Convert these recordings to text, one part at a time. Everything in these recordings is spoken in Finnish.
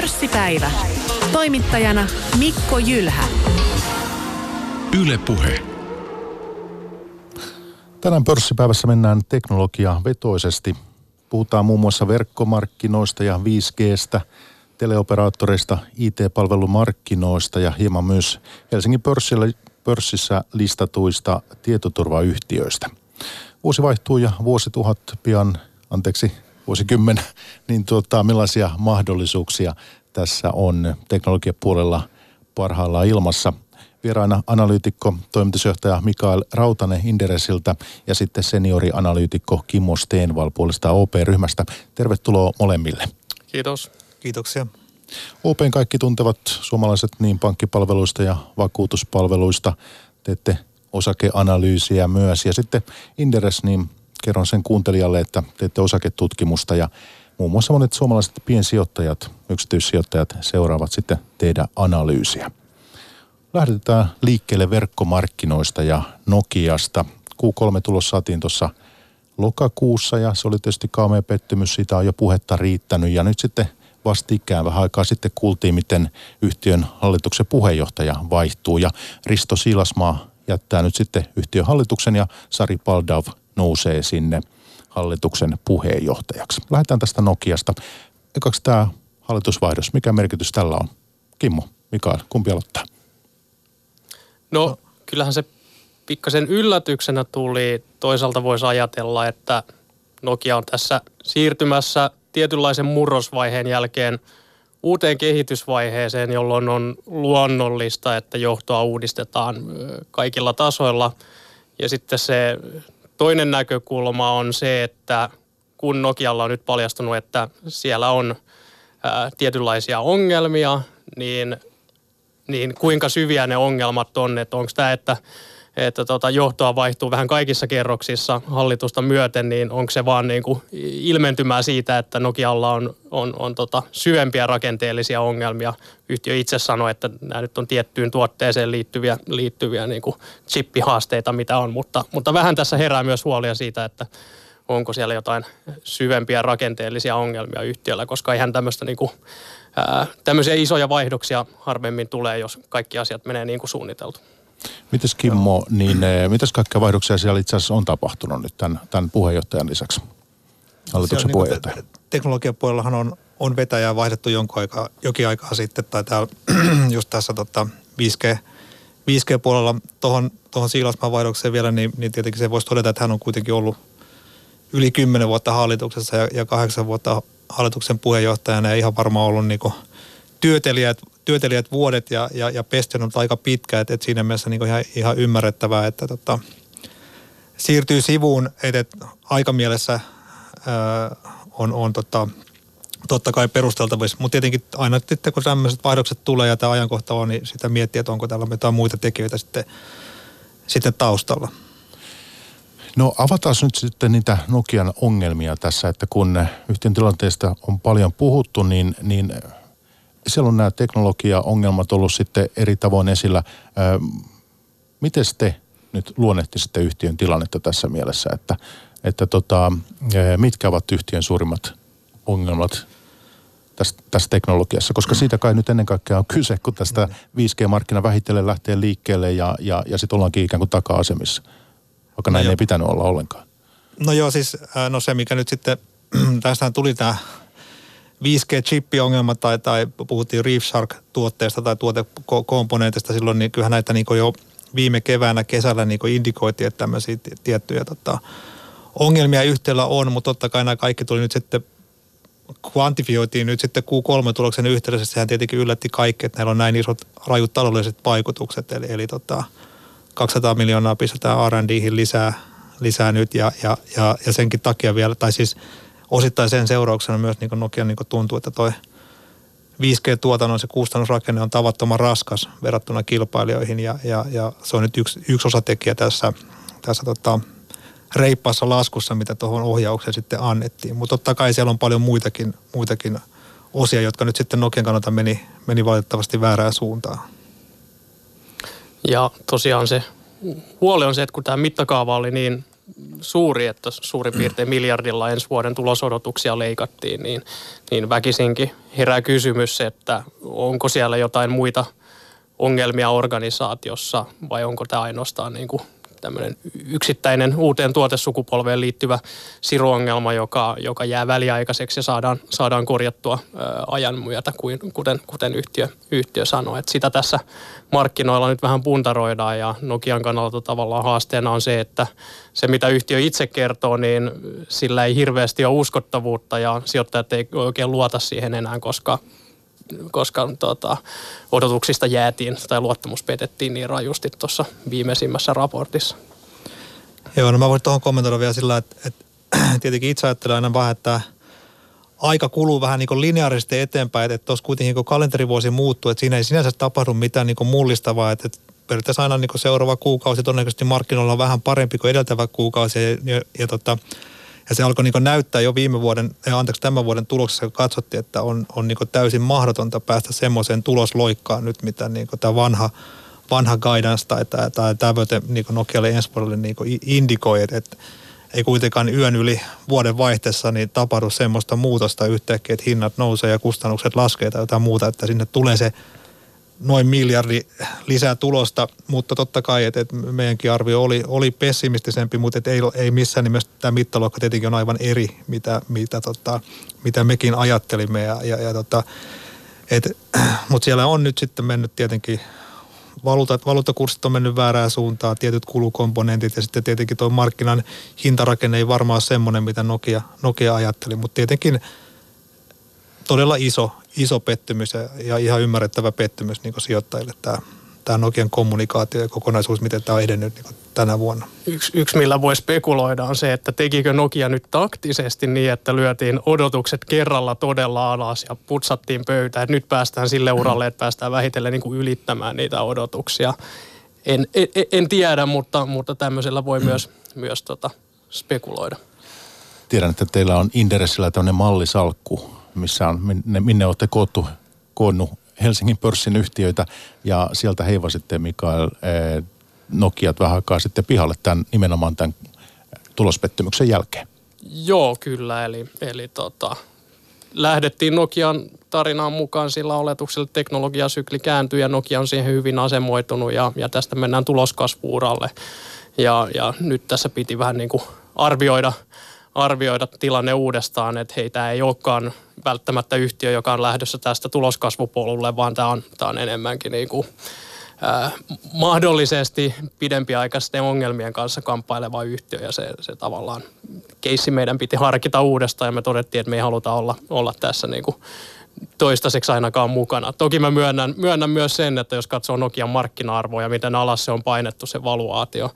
Pörssipäivä. Toimittajana Mikko Jylhä. Yle Puhe. Tänään pörssipäivässä mennään teknologia vetoisesti. Puhutaan muun muassa verkkomarkkinoista ja 5Gstä, teleoperaattoreista, IT-palvelumarkkinoista ja hieman myös Helsingin pörssillä, pörssissä listatuista tietoturvayhtiöistä. Vuosi vaihtuu ja vuosituhat pian, anteeksi, vuosikymmen, niin tuota, millaisia mahdollisuuksia tässä on teknologiapuolella parhaillaan ilmassa. Vieraana analyytikko, toimitusjohtaja Mikael Rautanen Inderesiltä ja sitten seniorianalyytikko Kimmo Steenval puolesta OP-ryhmästä. Tervetuloa molemmille. Kiitos. Kiitoksia. OPn kaikki tuntevat suomalaiset niin pankkipalveluista ja vakuutuspalveluista. Teette osakeanalyysiä myös. Ja sitten Inderes, niin kerron sen kuuntelijalle, että teette osaketutkimusta ja muun muassa monet suomalaiset piensijoittajat, yksityissijoittajat seuraavat sitten teidän analyysiä. Lähdetään liikkeelle verkkomarkkinoista ja Nokiasta. Q3-tulos saatiin tuossa lokakuussa ja se oli tietysti kaamea pettymys, siitä on jo puhetta riittänyt ja nyt sitten vastikään vähän aikaa sitten kuultiin, miten yhtiön hallituksen puheenjohtaja vaihtuu ja Risto Siilasmaa jättää nyt sitten yhtiön hallituksen ja Sari Paldav nousee sinne hallituksen puheenjohtajaksi. Lähdetään tästä Nokiasta. Ekaksi tämä hallitusvaihdos, mikä merkitys tällä on? Kimmo, Mikael, kumpi aloittaa? No, kyllähän se pikkasen yllätyksenä tuli. Toisaalta voisi ajatella, että Nokia on tässä siirtymässä tietynlaisen murrosvaiheen jälkeen uuteen kehitysvaiheeseen, jolloin on luonnollista, että johtoa uudistetaan kaikilla tasoilla. Ja sitten se toinen näkökulma on se, että kun Nokialla on nyt paljastunut, että siellä on ää, tietynlaisia ongelmia, niin, niin kuinka syviä ne ongelmat on, että onko tämä, että että tota, johtoa vaihtuu vähän kaikissa kerroksissa hallitusta myöten, niin onko se vaan niin kuin ilmentymää siitä, että Nokialla on, on, on tota syvempiä rakenteellisia ongelmia. Yhtiö itse sanoi, että nämä nyt on tiettyyn tuotteeseen liittyviä, liittyviä niin kuin chippihaasteita, mitä on, mutta, mutta vähän tässä herää myös huolia siitä, että onko siellä jotain syvempiä rakenteellisia ongelmia yhtiöllä, koska ihan tämmöistä niin kuin, ää, tämmöisiä isoja vaihdoksia harvemmin tulee, jos kaikki asiat menee niin kuin suunniteltu. Mites Kimmo, niin eh, mitäs kaikkia vaihdoksia siellä itse asiassa on tapahtunut nyt tämän, tämän puheenjohtajan lisäksi? Hallituksen niin puheenjohtaja. Niin te- teknologian puolellahan on, on vetäjää vaihdettu jonkun aikaa, jokin aikaa sitten, tai täällä just tässä tota 5G, 5G-puolella tuohon tohon Siilasmaan vaihdokseen vielä, niin, niin tietenkin se voisi todeta, että hän on kuitenkin ollut yli 10 vuotta hallituksessa ja, ja 8 vuotta hallituksen puheenjohtajana ja ihan varmaan ollut niin työtelijät, työtelijät vuodet ja, ja, ja pesti on aika pitkä, että et siinä mielessä niin ihan, ihan ymmärrettävää, että tota, siirtyy sivuun, että aikamielessä ää, on, on tota, totta kai perusteltavissa, mutta tietenkin aina sitten kun tämmöiset vaihdokset tulee ja tämä ajankohta on, niin sitä miettiä, että onko täällä jotain muita tekijöitä sitten, sitten taustalla. No avataan nyt sitten niitä Nokian ongelmia tässä, että kun yhtiön tilanteesta on paljon puhuttu, niin, niin siellä on nämä teknologiaongelmat ollut sitten eri tavoin esillä. Miten te nyt luonnehtisitte yhtiön tilannetta tässä mielessä, että, että tota, mitkä ovat yhtiön suurimmat ongelmat tässä, tässä teknologiassa, koska siitä kai nyt ennen kaikkea on kyse, kun tästä 5G-markkina vähitellen lähtee liikkeelle ja, ja, ja sitten ollaankin ikään kuin taka-asemissa, vaikka no näin jo. ei pitänyt olla ollenkaan. No joo, siis no se mikä nyt sitten, tästähän tuli tämä 5G-chippi-ongelma tai, tai puhuttiin ReefShark-tuotteesta tai tuotekomponenteista silloin, niin kyllähän näitä niin jo viime keväänä, kesällä niin indikoitiin, että tämmöisiä tiettyjä tota, ongelmia yhtiöllä on, mutta totta kai nämä kaikki tuli nyt sitten kvantifioitiin nyt sitten Q3-tuloksen yhteydessä, sehän tietenkin yllätti kaikki, että näillä on näin isot rajut taloudelliset vaikutukset, eli, eli tota, 200 miljoonaa pistetään R&Dihin lisää, lisää nyt ja, ja, ja, ja senkin takia vielä, tai siis osittain sen seurauksena myös niin Nokia niin tuntuu, että toi 5G-tuotannon se kustannusrakenne on tavattoman raskas verrattuna kilpailijoihin ja, ja, ja se on nyt yksi, yksi osatekijä tässä, tässä tota, reippaassa laskussa, mitä tuohon ohjaukseen sitten annettiin. Mutta totta kai siellä on paljon muitakin, muitakin osia, jotka nyt sitten Nokian kannalta meni, meni valitettavasti väärään suuntaan. Ja tosiaan se huoli on se, että kun tämä mittakaava oli niin suuri, että suurin piirtein miljardilla ensi vuoden tulosodotuksia leikattiin, niin, niin väkisinkin herää kysymys, että onko siellä jotain muita ongelmia organisaatiossa vai onko tämä ainoastaan niin kuin tämmöinen yksittäinen uuteen tuotesukupolveen liittyvä siruongelma, joka, joka jää väliaikaiseksi ja saadaan, saadaan korjattua ajan myötä, kuten, kuten yhtiö, yhtiö sanoi. Et sitä tässä markkinoilla nyt vähän puntaroidaan ja Nokian kannalta tavallaan haasteena on se, että se mitä yhtiö itse kertoo, niin sillä ei hirveästi ole uskottavuutta ja sijoittajat ei oikein luota siihen enää, koska koska tota, odotuksista jäätiin tai luottamus petettiin niin rajusti tuossa viimeisimmässä raportissa. Joo, no mä voin tuohon kommentoida vielä sillä, että, että tietenkin itse ajattelen aina vähän, että aika kuluu vähän niin kuin lineaarisesti eteenpäin, että tuossa kuitenkin kun kalenterivuosi muuttuu, että siinä ei sinänsä tapahdu mitään niin kuin mullistavaa, että, että periaatteessa aina niin kuin seuraava kuukausi todennäköisesti markkinoilla on vähän parempi kuin edeltävä kuukausi ja, ja, ja tota, ja se alkoi niin näyttää jo viime vuoden, ja anteeksi tämän vuoden tuloksessa, kun katsottiin, että on, on niin täysin mahdotonta päästä semmoiseen tulosloikkaan nyt, mitä niin tämä vanha, vanha guidance tai tämä, tämä tavoite niin Nokialle ensi vuodelle niin indikoi, että, että ei kuitenkaan yön yli vuoden vaihteessa niin tapahdu semmoista muutosta yhtäkkiä, että hinnat nousee ja kustannukset laskee tai jotain muuta, että sinne tulee se noin miljardi lisää tulosta, mutta totta kai, että, että meidänkin arvio oli, oli pessimistisempi, mutta että ei, ei missään nimessä tämä mittaluokka tietenkin on aivan eri, mitä, mitä, tota, mitä mekin ajattelimme. Ja, ja, ja tota, mutta siellä on nyt sitten mennyt tietenkin valuutat, valuuttakurssit on mennyt väärään suuntaan, tietyt kulukomponentit ja sitten tietenkin tuo markkinan hintarakenne ei varmaan ole semmoinen, mitä Nokia, Nokia ajatteli, mutta tietenkin todella iso, iso pettymys ja, ja ihan ymmärrettävä pettymys niin sijoittajille tämä, tämä Nokian kommunikaatio ja kokonaisuus, miten tämä on edennyt niin tänä vuonna. Yksi, yksi, millä voi spekuloida, on se, että tekikö Nokia nyt taktisesti niin, että lyötiin odotukset kerralla todella alas ja putsattiin pöytään. Että nyt päästään sille uralle, että päästään vähitellen niin kuin ylittämään niitä odotuksia. En, en, en tiedä, mutta, mutta tämmöisellä voi myös, myös tota, spekuloida. Tiedän, että teillä on Inderesillä tämmöinen mallisalkku, missä on, minne, minne olette koottu, koonnut Helsingin pörssin yhtiöitä ja sieltä heivasitte Mikael eh, Nokiat vähän aikaa sitten pihalle tämän, nimenomaan tämän tulospettymyksen jälkeen. Joo, kyllä. Eli, eli tota, lähdettiin Nokian tarinaan mukaan sillä oletuksella, että teknologiasykli kääntyy ja Nokia on siihen hyvin asemoitunut ja, ja tästä mennään tuloskasvuuralle. Ja, ja nyt tässä piti vähän niin kuin arvioida – arvioida tilanne uudestaan, että hei, tämä ei olekaan välttämättä yhtiö, joka on lähdössä tästä tuloskasvupolulle, vaan tämä on, tämä on enemmänkin niin kuin, äh, mahdollisesti pidempiaikaisten ongelmien kanssa kamppaileva yhtiö ja se, se tavallaan keissi meidän piti harkita uudestaan ja me todettiin, että me ei haluta olla, olla tässä niin kuin toistaiseksi ainakaan mukana. Toki mä myönnän, myönnän myös sen, että jos katsoo Nokian markkina-arvoa ja miten alas se on painettu se valuaatio,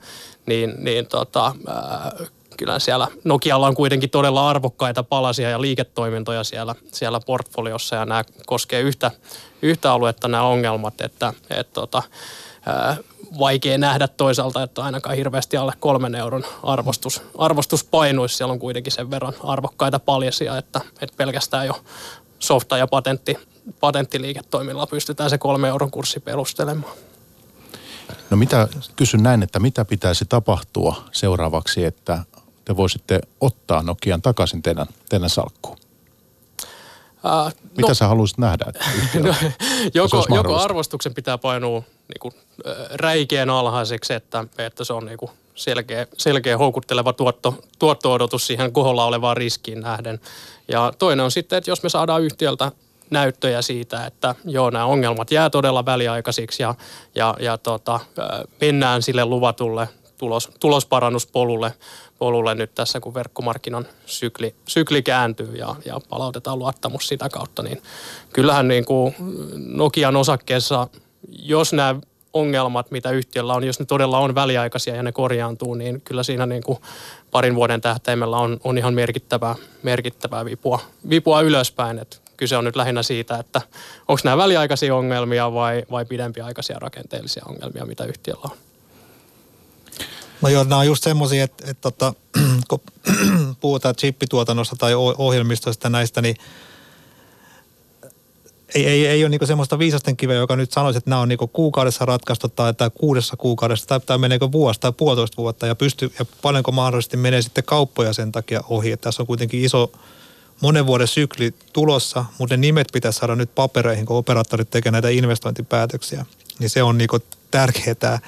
niin, niin tota, äh, kyllä siellä Nokialla on kuitenkin todella arvokkaita palasia ja liiketoimintoja siellä, siellä portfoliossa ja nämä koskee yhtä, yhtä aluetta nämä ongelmat, että et, tota, vaikea nähdä toisaalta, että ainakaan hirveästi alle kolmen euron arvostus, arvostus painuisi. Siellä on kuitenkin sen verran arvokkaita paljasia, että, että pelkästään jo softa- ja patentti, patenttiliiketoimilla pystytään se kolme euron kurssi perustelemaan. No mitä, kysyn näin, että mitä pitäisi tapahtua seuraavaksi, että te voisitte ottaa Nokian takaisin teidän, teidän salkkuun? Uh, Mitä no, sä haluaisit nähdä? No, joko, joko arvostuksen pitää painua niin kuin, räikeän alhaiseksi, että, että se on niin kuin selkeä, selkeä houkutteleva tuotto, tuotto-odotus siihen koholla olevaan riskiin nähden. Ja toinen on sitten, että jos me saadaan yhtiöltä näyttöjä siitä, että joo, nämä ongelmat jää todella väliaikaisiksi ja, ja, ja tota, mennään sille luvatulle tulos, tulosparannuspolulle polulle nyt tässä, kun verkkomarkkinan sykli, sykli kääntyy ja, ja palautetaan luottamus sitä kautta, niin kyllähän niin kuin Nokian osakkeessa, jos nämä ongelmat, mitä yhtiöllä on, jos ne todella on väliaikaisia ja ne korjaantuu, niin kyllä siinä niin kuin parin vuoden tähtäimellä on, on ihan merkittävää, merkittävää vipua, vipua ylöspäin. Et kyse on nyt lähinnä siitä, että onko nämä väliaikaisia ongelmia vai, vai pidempiaikaisia rakenteellisia ongelmia, mitä yhtiöllä on. No joo, nämä on just semmoisia, että, että, että kun puhutaan chippituotannosta tai ohjelmistosta näistä, niin ei, ei, ei ole niinku semmoista viisasten kiveä, joka nyt sanoisi, että nämä on niinku kuukaudessa ratkaistu tai, tai kuudessa kuukaudessa tai, tai meneekö vuosi tai puolitoista vuotta ja, pysty, ja paljonko mahdollisesti menee sitten kauppoja sen takia ohi. Että tässä on kuitenkin iso monen vuoden sykli tulossa, mutta ne nimet pitäisi saada nyt papereihin, kun operaattorit tekevät näitä investointipäätöksiä. Niin se on niinku tärkeää.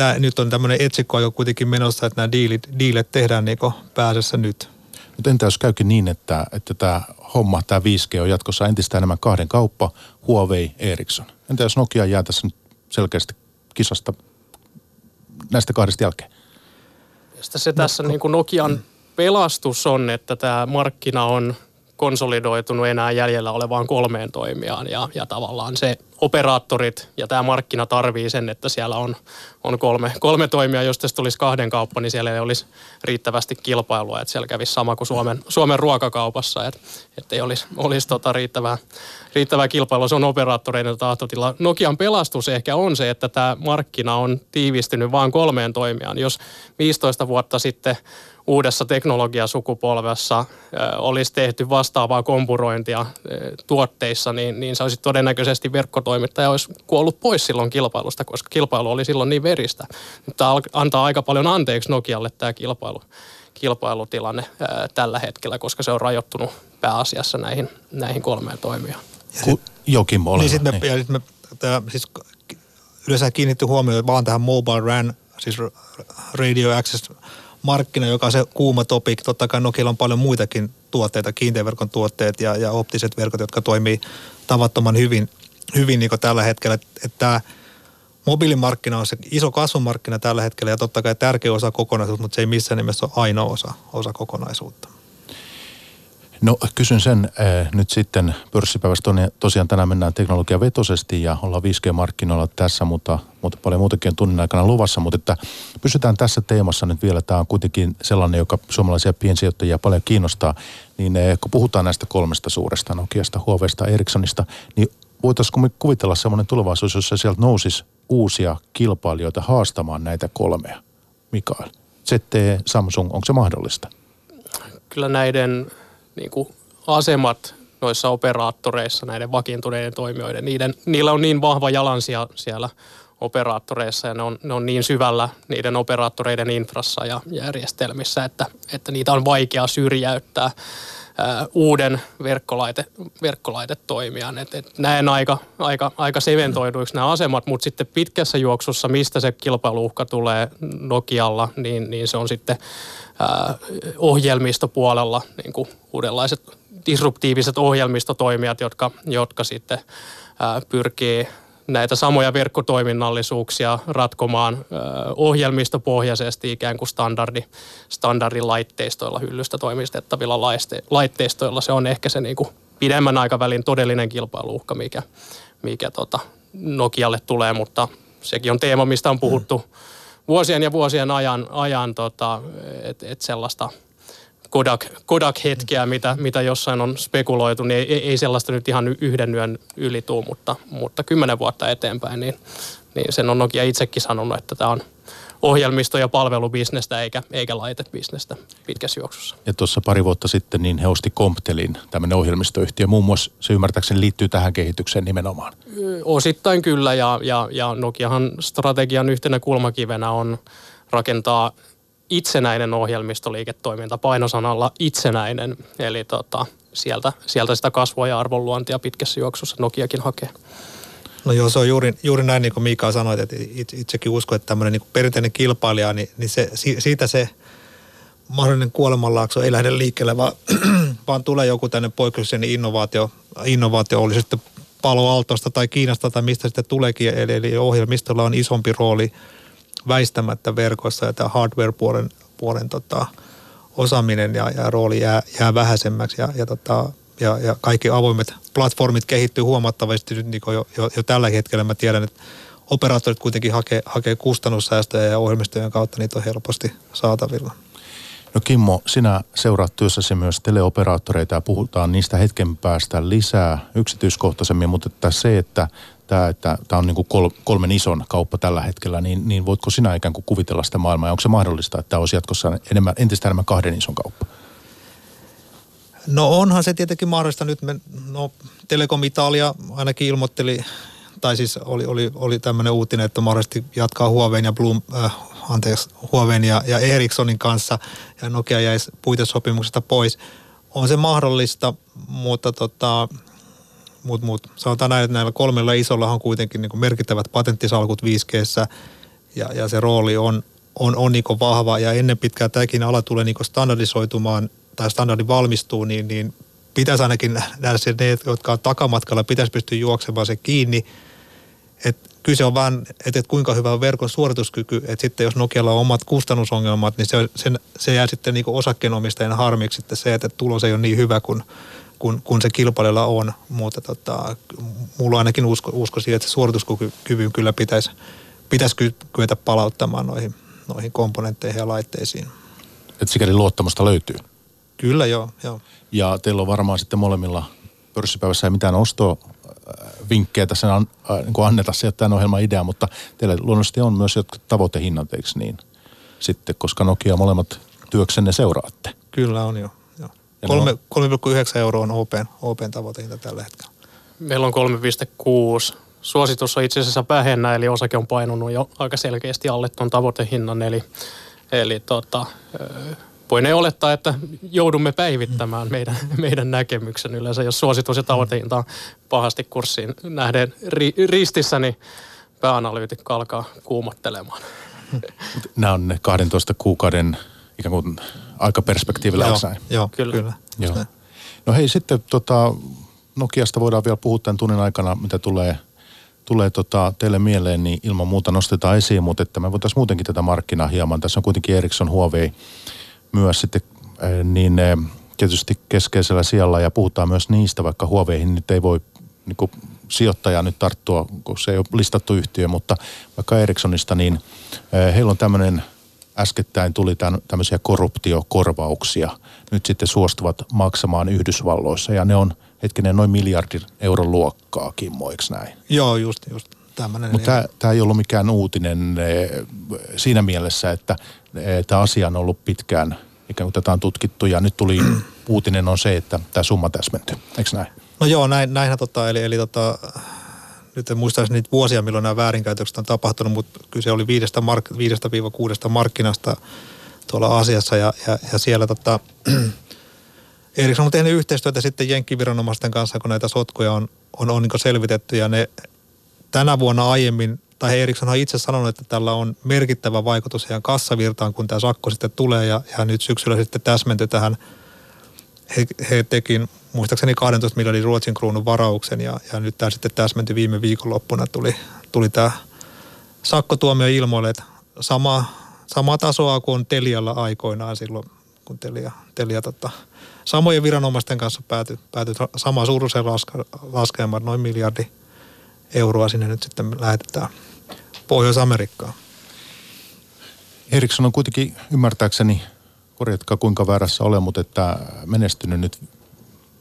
Tämä, nyt on tämmöinen etsikkoajo kuitenkin menossa, että nämä diilit, diilet tehdään niinku pääsessä nyt. Mutta entä jos käykin niin, että, että tämä homma, tämä 5G on jatkossa entistä enemmän kahden kauppa, Huawei, Ericsson. Entä jos Nokia jää tässä nyt selkeästi kisasta näistä kahdesta jälkeen? Se tässä no, niin kuin Nokian pelastus on, että tämä markkina on konsolidoitunut enää jäljellä olevaan kolmeen toimijaan ja, ja tavallaan se operaattorit ja tämä markkina tarvii sen, että siellä on, on kolme, kolme toimia. Jos tästä tulisi kahden kauppa, niin siellä ei olisi riittävästi kilpailua. Että siellä kävisi sama kuin Suomen, Suomen ruokakaupassa, että, että ei olisi, olisi tota riittävää, riittävää kilpailua. Se on operaattoreiden tahtotila. Nokian pelastus ehkä on se, että tämä markkina on tiivistynyt vain kolmeen toimijaan. Jos 15 vuotta sitten uudessa teknologiasukupolvessa olisi tehty vastaavaa kompurointia tuotteissa, niin, niin se olisi todennäköisesti verkkotoimittaja olisi kuollut pois silloin kilpailusta, koska kilpailu oli silloin niin veristä. Tämä antaa aika paljon anteeksi Nokialle tämä kilpailu, kilpailutilanne ää, tällä hetkellä, koska se on rajoittunut pääasiassa näihin, näihin kolmeen toimijaan. Ku, jokin ole. Niin sitten me, niin. ja sit me tää, siis yleensä kiinnitti huomioon vaan tähän mobile RAN, siis radio access markkina, joka on se kuuma topik. Totta kai Nokia on paljon muitakin tuotteita, kiinteäverkon tuotteet ja, ja optiset verkot, jotka toimii tavattoman hyvin, hyvin niin tällä hetkellä. Että tämä mobiilimarkkina on se iso kasvumarkkina tällä hetkellä ja totta kai tärkeä osa kokonaisuutta, mutta se ei missään nimessä ole ainoa osa, osa kokonaisuutta. No kysyn sen äh, nyt sitten pörssipäivästä. Tosiaan tänään mennään teknologiavetosesti ja ollaan 5G-markkinoilla tässä, mutta, mutta paljon muutakin on tunnin aikana luvassa. Mutta että pysytään tässä teemassa nyt vielä. Tämä on kuitenkin sellainen, joka suomalaisia piensijoittajia paljon kiinnostaa. Niin äh, kun puhutaan näistä kolmesta suuresta, Nokiasta, Huaweista, Ericssonista, niin voitaisiinko me kuvitella sellainen tulevaisuus, jossa sieltä nousisi uusia kilpailijoita haastamaan näitä kolmea? Mikael, ZTE, Samsung, onko se mahdollista? Kyllä näiden niin kuin asemat noissa operaattoreissa, näiden vakiintuneiden toimijoiden, niiden, niillä on niin vahva jalansija siellä operaattoreissa ja ne on, ne on niin syvällä niiden operaattoreiden infrassa ja järjestelmissä, että, että niitä on vaikea syrjäyttää ää, uuden verkkolaite, verkkolaitetoimijan. Et, et näen aika, aika, aika seventoiduiksi nämä asemat, mutta sitten pitkässä juoksussa, mistä se kilpailuuhka tulee Nokialla, niin, niin se on sitten ohjelmistopuolella niin kuin uudenlaiset disruptiiviset ohjelmistotoimijat, jotka, jotka sitten pyrkii näitä samoja verkkotoiminnallisuuksia ratkomaan ohjelmistopohjaisesti ikään kuin standardi, standardilaitteistoilla hyllystä toimistettavilla laiste, laitteistoilla. Se on ehkä se niin kuin pidemmän aikavälin todellinen kilpailuuhka, mikä, mikä tota Nokialle tulee, mutta sekin on teema, mistä on puhuttu mm. Vuosien ja vuosien ajan, ajan tota, että et sellaista – Kodak, Kodak-hetkeä, mitä, mitä jossain on spekuloitu, niin ei, ei sellaista nyt ihan yhden yön yli tuu, mutta, mutta kymmenen vuotta eteenpäin, niin, niin sen on Nokia itsekin sanonut, että tämä on ohjelmisto- ja palvelubisnestä eikä, eikä laitebisnestä pitkässä juoksussa. Ja tuossa pari vuotta sitten niin he osti Comptelin, tämmöinen ohjelmistoyhtiö. Muun muassa se ymmärtääkseni liittyy tähän kehitykseen nimenomaan. Osittain kyllä ja, ja, ja Nokiahan strategian yhtenä kulmakivenä on rakentaa itsenäinen ohjelmistoliiketoiminta painosanalla itsenäinen. Eli tota, sieltä, sieltä sitä kasvua ja arvonluontia pitkässä juoksussa Nokiakin hakee. No joo, se on juuri, juuri näin niin kuin Mika sanoi, että itsekin uskon, että tämmöinen niin perinteinen kilpailija, niin, niin se, siitä se mahdollinen kuolemanlaakso ei lähde liikkeelle, vaan, vaan tulee joku tänne poikkeuksellinen innovaatio, innovaatio oli sitten Palo Altosta tai Kiinasta tai mistä sitten tuleekin, eli, eli ohjelmistolla on isompi rooli – väistämättä verkossa ja tämä hardware-puolen puolen, tota, osaaminen ja, ja rooli jää, jää vähäisemmäksi. Ja, ja, tota, ja, ja kaikki avoimet platformit kehittyy huomattavasti nyt niin jo, jo, jo, tällä hetkellä. Mä tiedän, että operaattorit kuitenkin hakee, hakee kustannussäästöjä ja ohjelmistojen kautta niitä on helposti saatavilla. No Kimmo, sinä seuraat työssäsi myös teleoperaattoreita ja puhutaan niistä hetken päästä lisää yksityiskohtaisemmin, mutta että se, että tämä, että tämä on niin kuin kol, kolmen ison kauppa tällä hetkellä, niin, niin voitko sinä ikään kuin kuvitella sitä maailmaa ja onko se mahdollista, että tämä olisi jatkossa enemmän, entistä enemmän kahden ison kauppa? No onhan se tietenkin mahdollista nyt. Me, no Telekom Italia ainakin ilmoitteli, tai siis oli, oli, oli tämmöinen uutinen, että mahdollisesti jatkaa Huawei ja Bloom, äh, anteeksi, Huawei ja, ja Ericssonin kanssa ja Nokia jäisi puitesopimuksesta pois. On se mahdollista, mutta tota, mut, mut, sanotaan näin, että näillä kolmella isolla on kuitenkin niin merkittävät patenttisalkut 5G ja, ja se rooli on, on, on niin vahva ja ennen pitkää tämäkin ala tulee niin standardisoitumaan tai standardi valmistuu, niin, niin pitäisi ainakin nähdä se, ne, jotka on takamatkalla, pitäisi pystyä juoksemaan se kiinni. Et kyse on vaan, että et kuinka hyvä on verkon suorituskyky, että sitten jos Nokialla on omat kustannusongelmat, niin se, se, se jää sitten niin osakkeenomistajan harmiksi sitten se, että tulos ei ole niin hyvä kuin, kun, kun se kilpailijalla on. Mutta tota, mulla ainakin usko, usko siihen, että suorituskyvyn kyllä pitäisi, pitäisi kyetä palauttamaan noihin, noihin komponentteihin ja laitteisiin. Että sikäli luottamusta löytyy. Kyllä joo, joo. Ja teillä on varmaan sitten molemmilla pörssipäivässä ei mitään ostoa vinkkejä tässä an, äh, niin anneta sieltä tämän ohjelman idea, mutta teillä luonnollisesti on myös jotkut tavoitehinnat, eikö niin? Sitten, koska Nokia molemmat työksenne seuraatte. Kyllä on jo. jo. 3,9 euroa on Open, Open tavoitehinta tällä hetkellä. Meillä on 3,6. Suositus on itse asiassa vähennä, eli osake on painunut jo aika selkeästi alle tuon tavoitehinnan, eli, eli tota, voinee olettaa, että joudumme päivittämään meidän, meidän näkemyksen yleensä. Jos suositus ja tavoitehinta on pahasti kurssiin nähden ri, ristissä, niin pääanalyytikko alkaa kuumottelemaan. Nämä on ne 12 kuukauden ikään kuin aikaperspektiivillä, joo, joo, kyllä. kyllä. Joo. No hei, sitten tota, Nokiasta voidaan vielä puhua tämän tunnin aikana, mitä tulee, tulee tota, teille mieleen, niin ilman muuta nostetaan esiin, mutta että me voitaisiin muutenkin tätä markkinaa hieman. Tässä on kuitenkin Ericsson, Huawei, myös sitten eh, niin eh, tietysti keskeisellä sijalla ja puhutaan myös niistä, vaikka Huaweihin nyt ei voi niin kuin sijoittaja nyt tarttua, kun se ei ole listattu yhtiö, mutta vaikka Ericssonista, niin eh, heillä on tämmöinen, äskettäin tuli tämän, tämmöisiä korruptiokorvauksia, nyt sitten suostuvat maksamaan Yhdysvalloissa ja ne on hetkinen noin miljardin euron luokkaa, Kimmo, eikö näin? Joo, just, just tämmöinen. Mutta tämä ei ollut mikään uutinen siinä mielessä, että tämä asia on ollut pitkään, ikään kuin tätä on tutkittu ja nyt tuli uutinen on se, että tämä summa täsmentyy. Eikö näin? No joo, näin, näinhän tota, eli, eli tota, nyt en muistaisi niitä vuosia, milloin nämä väärinkäytökset on tapahtunut, mutta kyse oli viidestä, mark, viidestä viiva kuudesta markkinasta tuolla asiassa ja, ja, ja siellä tota, Eriksson on tehnyt yhteistyötä sitten jenkkiviranomaisten kanssa, kun näitä sotkuja on, on, on niin selvitetty ja ne tänä vuonna aiemmin tai Eriksson on itse sanonut, että tällä on merkittävä vaikutus heidän kassavirtaan, kun tämä sakko sitten tulee ja, ja nyt syksyllä sitten täsmentyi tähän. He, he teki muistaakseni 12 miljardin Ruotsin kruunun varauksen ja, ja nyt tämä sitten täsmentyi viime viikonloppuna. Tuli, tuli tämä sakkotuomio ilmoille, että sama, samaa tasoa kuin Telialla aikoinaan silloin, kun Telia, Telia tota, samojen viranomaisten kanssa päätyi, päätyi sama suuruisen laske, laskelma, noin miljardi euroa sinne nyt sitten lähetetään Pohjois-Amerikkaan. Eriksson on kuitenkin ymmärtääkseni, korjatkaa kuinka väärässä olen, mutta että menestynyt nyt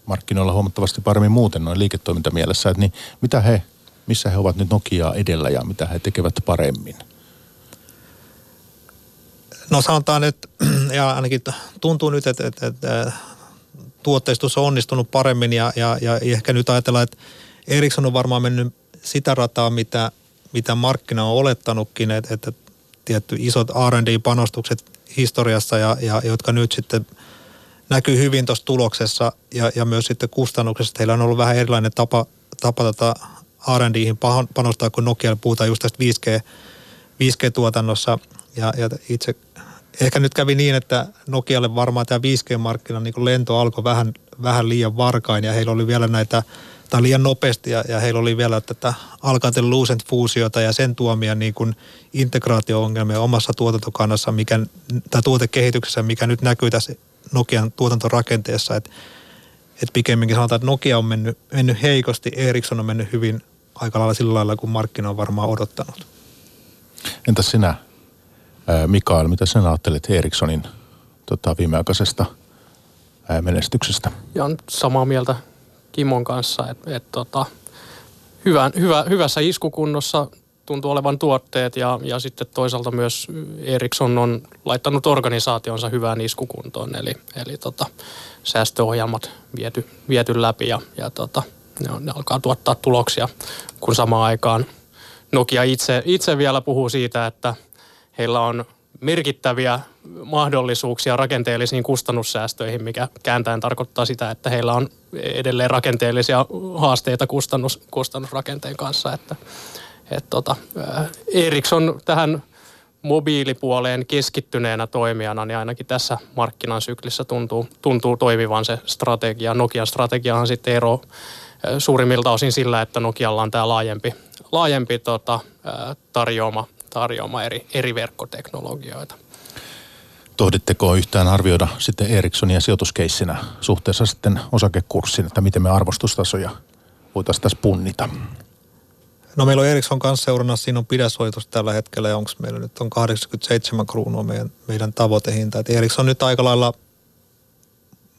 markkinoilla huomattavasti paremmin muuten noin liiketoimintamielessä. Että niin mitä he, missä he ovat nyt Nokiaa edellä ja mitä he tekevät paremmin? No sanotaan, että ja ainakin tuntuu nyt, että, että, että tuotteistus on onnistunut paremmin ja, ja, ja ehkä nyt ajatellaan, että Ericsson on varmaan mennyt sitä rataa, mitä mitä markkina on olettanutkin, että, että tietty isot R&D-panostukset historiassa, ja, ja, jotka nyt sitten näkyy hyvin tuossa tuloksessa ja, ja myös sitten kustannuksessa. Heillä on ollut vähän erilainen tapa, tapa tota R&Diin panostaa, kun Nokia puhutaan just tästä 5G, 5G-tuotannossa. Ja, ja itse ehkä nyt kävi niin, että Nokialle varmaan tämä 5G-markkina niin lento alkoi vähän, vähän liian varkain ja heillä oli vielä näitä – tai liian nopeasti ja, ja heillä oli vielä tätä Alcatel Lucent fuusiota ja sen tuomia niin kuin integraatio-ongelmia omassa tuotantokannassa, mikä, tai tuotekehityksessä, mikä nyt näkyy tässä Nokian tuotantorakenteessa, että et pikemminkin sanotaan, että Nokia on mennyt, mennyt heikosti, Ericsson on mennyt hyvin aika lailla sillä lailla, kun markkina on varmaan odottanut. Entäs sinä, Mikael, mitä sinä ajattelet Ericssonin tota, viimeaikaisesta menestyksestä? Ja on samaa mieltä Kimon kanssa, että et, tota, hyvän, hyvä, hyvässä iskukunnossa tuntuu olevan tuotteet ja, ja sitten toisaalta myös Ericsson on laittanut organisaationsa hyvään iskukuntoon, eli, eli tota, säästöohjelmat viety, viety läpi ja, ja tota, ne, on, ne alkaa tuottaa tuloksia, kun samaan aikaan Nokia itse, itse vielä puhuu siitä, että heillä on merkittäviä mahdollisuuksia rakenteellisiin kustannussäästöihin, mikä kääntäen tarkoittaa sitä, että heillä on edelleen rakenteellisia haasteita kustannus, kustannusrakenteen kanssa. Että, et tota, Ericsson tähän mobiilipuoleen keskittyneenä toimijana, niin ainakin tässä markkinan syklissä tuntuu, tuntuu toimivan se strategia. Nokian strategiahan sitten ero suurimmilta osin sillä, että Nokialla on tämä laajempi, laajempi tota, tarjoama, tarjoama eri, eri verkkoteknologioita. Tohditteko yhtään arvioida sitten Ericssonia sijoituskeissinä suhteessa sitten osakekurssiin, että miten me arvostustasoja voitaisiin tässä punnita? No meillä on Ericsson kanssa seurannassa, siinä on pidäsoitus tällä hetkellä ja onko meillä nyt on 87 kruunua meidän, meidän tavoitehinta. Et Ericsson nyt aika lailla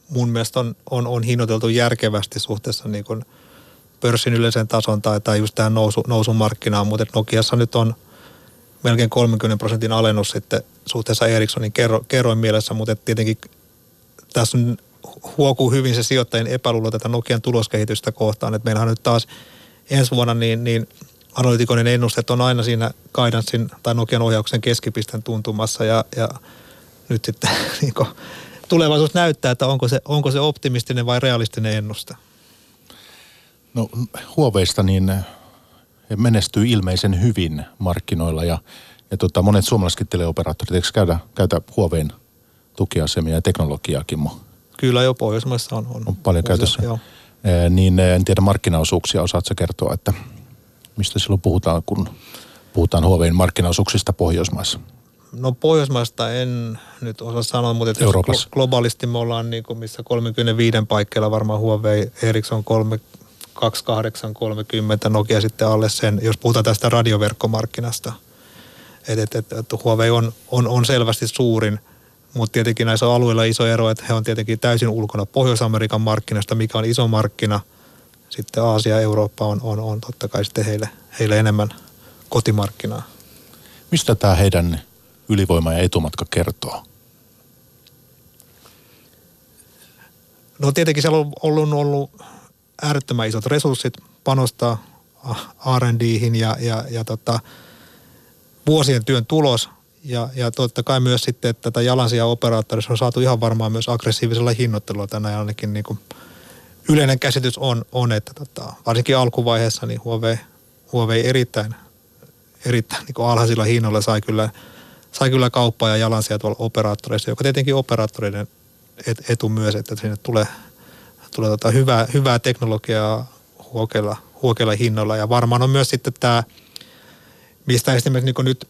mun mielestä on, on, on hinnoiteltu järkevästi suhteessa niin kuin pörssin yleisen tason tai, tai just tähän nousu, nousun markkinaan, mutta Nokiassa nyt on melkein 30 prosentin alennus sitten suhteessa Ericssonin kerro, kerroin mielessä, mutta tietenkin tässä on huokuu hyvin se sijoittajien epäluulo tätä Nokian tuloskehitystä kohtaan, että meillähän nyt taas ensi vuonna niin, niin analytikonin ennusteet on aina siinä Kaidanssin tai Nokian ohjauksen keskipisten tuntumassa ja, ja nyt sitten niin kuin, tulevaisuus näyttää, että onko se, onko se optimistinen vai realistinen ennuste. No Huoveista niin menestyy ilmeisen hyvin markkinoilla ja, ja tota, monet suomalaisetkin teleoperaattorit, eikö käydä, käytä Huoveen tukiasemia ja teknologiaakin? Kyllä jo Pohjoismaissa on. On, on paljon käytössä. Joo. E, niin en tiedä markkinaosuuksia, osaatko kertoa, että mistä silloin puhutaan, kun puhutaan Huoveen markkinaosuuksista Pohjoismaissa? No Pohjoismaista en nyt osaa sanoa, mutta Euroopassa. globaalisti me ollaan niin kuin missä 35 paikkeilla varmaan Huawei, Ericsson 3, 2830, Nokia sitten alle sen, jos puhutaan tästä radioverkkomarkkinasta. Että et, et, et Huawei on, on, on selvästi suurin, mutta tietenkin näissä alueilla iso ero, että he on tietenkin täysin ulkona Pohjois-Amerikan markkinasta, mikä on iso markkina. Sitten Aasia ja Eurooppa on, on, on totta kai sitten heille, heille enemmän kotimarkkinaa. Mistä tämä heidän ylivoima ja etumatka kertoo? No tietenkin siellä on ollut, ollut äärettömän isot resurssit panostaa R&Dihin ja, ja, ja tota, vuosien työn tulos. Ja, ja totta kai myös sitten, että tätä jalansija operaattorissa on saatu ihan varmaan myös aggressiivisella hinnoittelulla tänään ainakin niin kuin yleinen käsitys on, on että tota, varsinkin alkuvaiheessa niin Huawei, Huawei erittäin, erittäin niin alhaisilla hinnoilla sai kyllä, sai kyllä kauppaa ja jalansija tuolla operaattoreissa, joka tietenkin operaattoreiden etu myös, että sinne tulee – tulee tota hyvää, hyvää teknologiaa huokeilla, huokeilla hinnoilla. Ja varmaan on myös sitten tämä, mistä esimerkiksi niin nyt,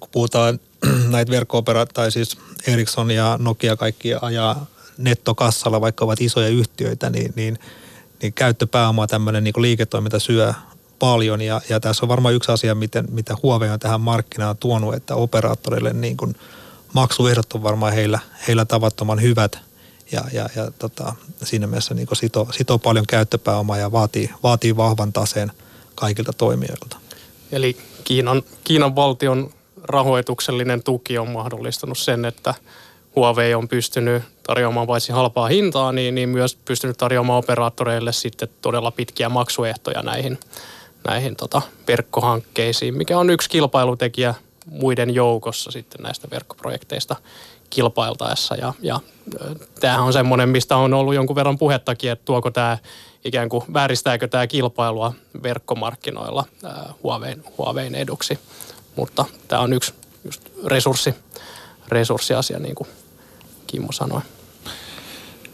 kun puhutaan näitä verkko tai siis Ericsson ja Nokia kaikki ajaa nettokassalla, vaikka ovat isoja yhtiöitä, niin, niin, niin käyttöpääoma tämmöinen niin liiketoiminta syö paljon. Ja, ja tässä on varmaan yksi asia, miten, mitä Huawei on tähän markkinaan tuonut, että operaattorille niin kuin maksuehdot on varmaan heillä, heillä tavattoman hyvät – ja, ja, ja tota, siinä mielessä niin sitoo, sitoo paljon käyttöpääomaa ja vaatii, vaatii vahvan taseen kaikilta toimijoilta. Eli Kiinan, Kiinan valtion rahoituksellinen tuki on mahdollistanut sen, että Huawei on pystynyt tarjoamaan paitsi halpaa hintaa, niin, niin myös pystynyt tarjoamaan operaattoreille sitten todella pitkiä maksuehtoja näihin, näihin tota, verkkohankkeisiin, mikä on yksi kilpailutekijä muiden joukossa sitten näistä verkkoprojekteista kilpailtaessa. Ja, ja tämähän on semmoinen, mistä on ollut jonkun verran puhettakin, että tuoko tämä ikään kuin vääristääkö tämä kilpailua verkkomarkkinoilla Huawein, Huawein eduksi. Mutta tämä on yksi just resurssi, resurssiasia, niin kuin Kimmo sanoi.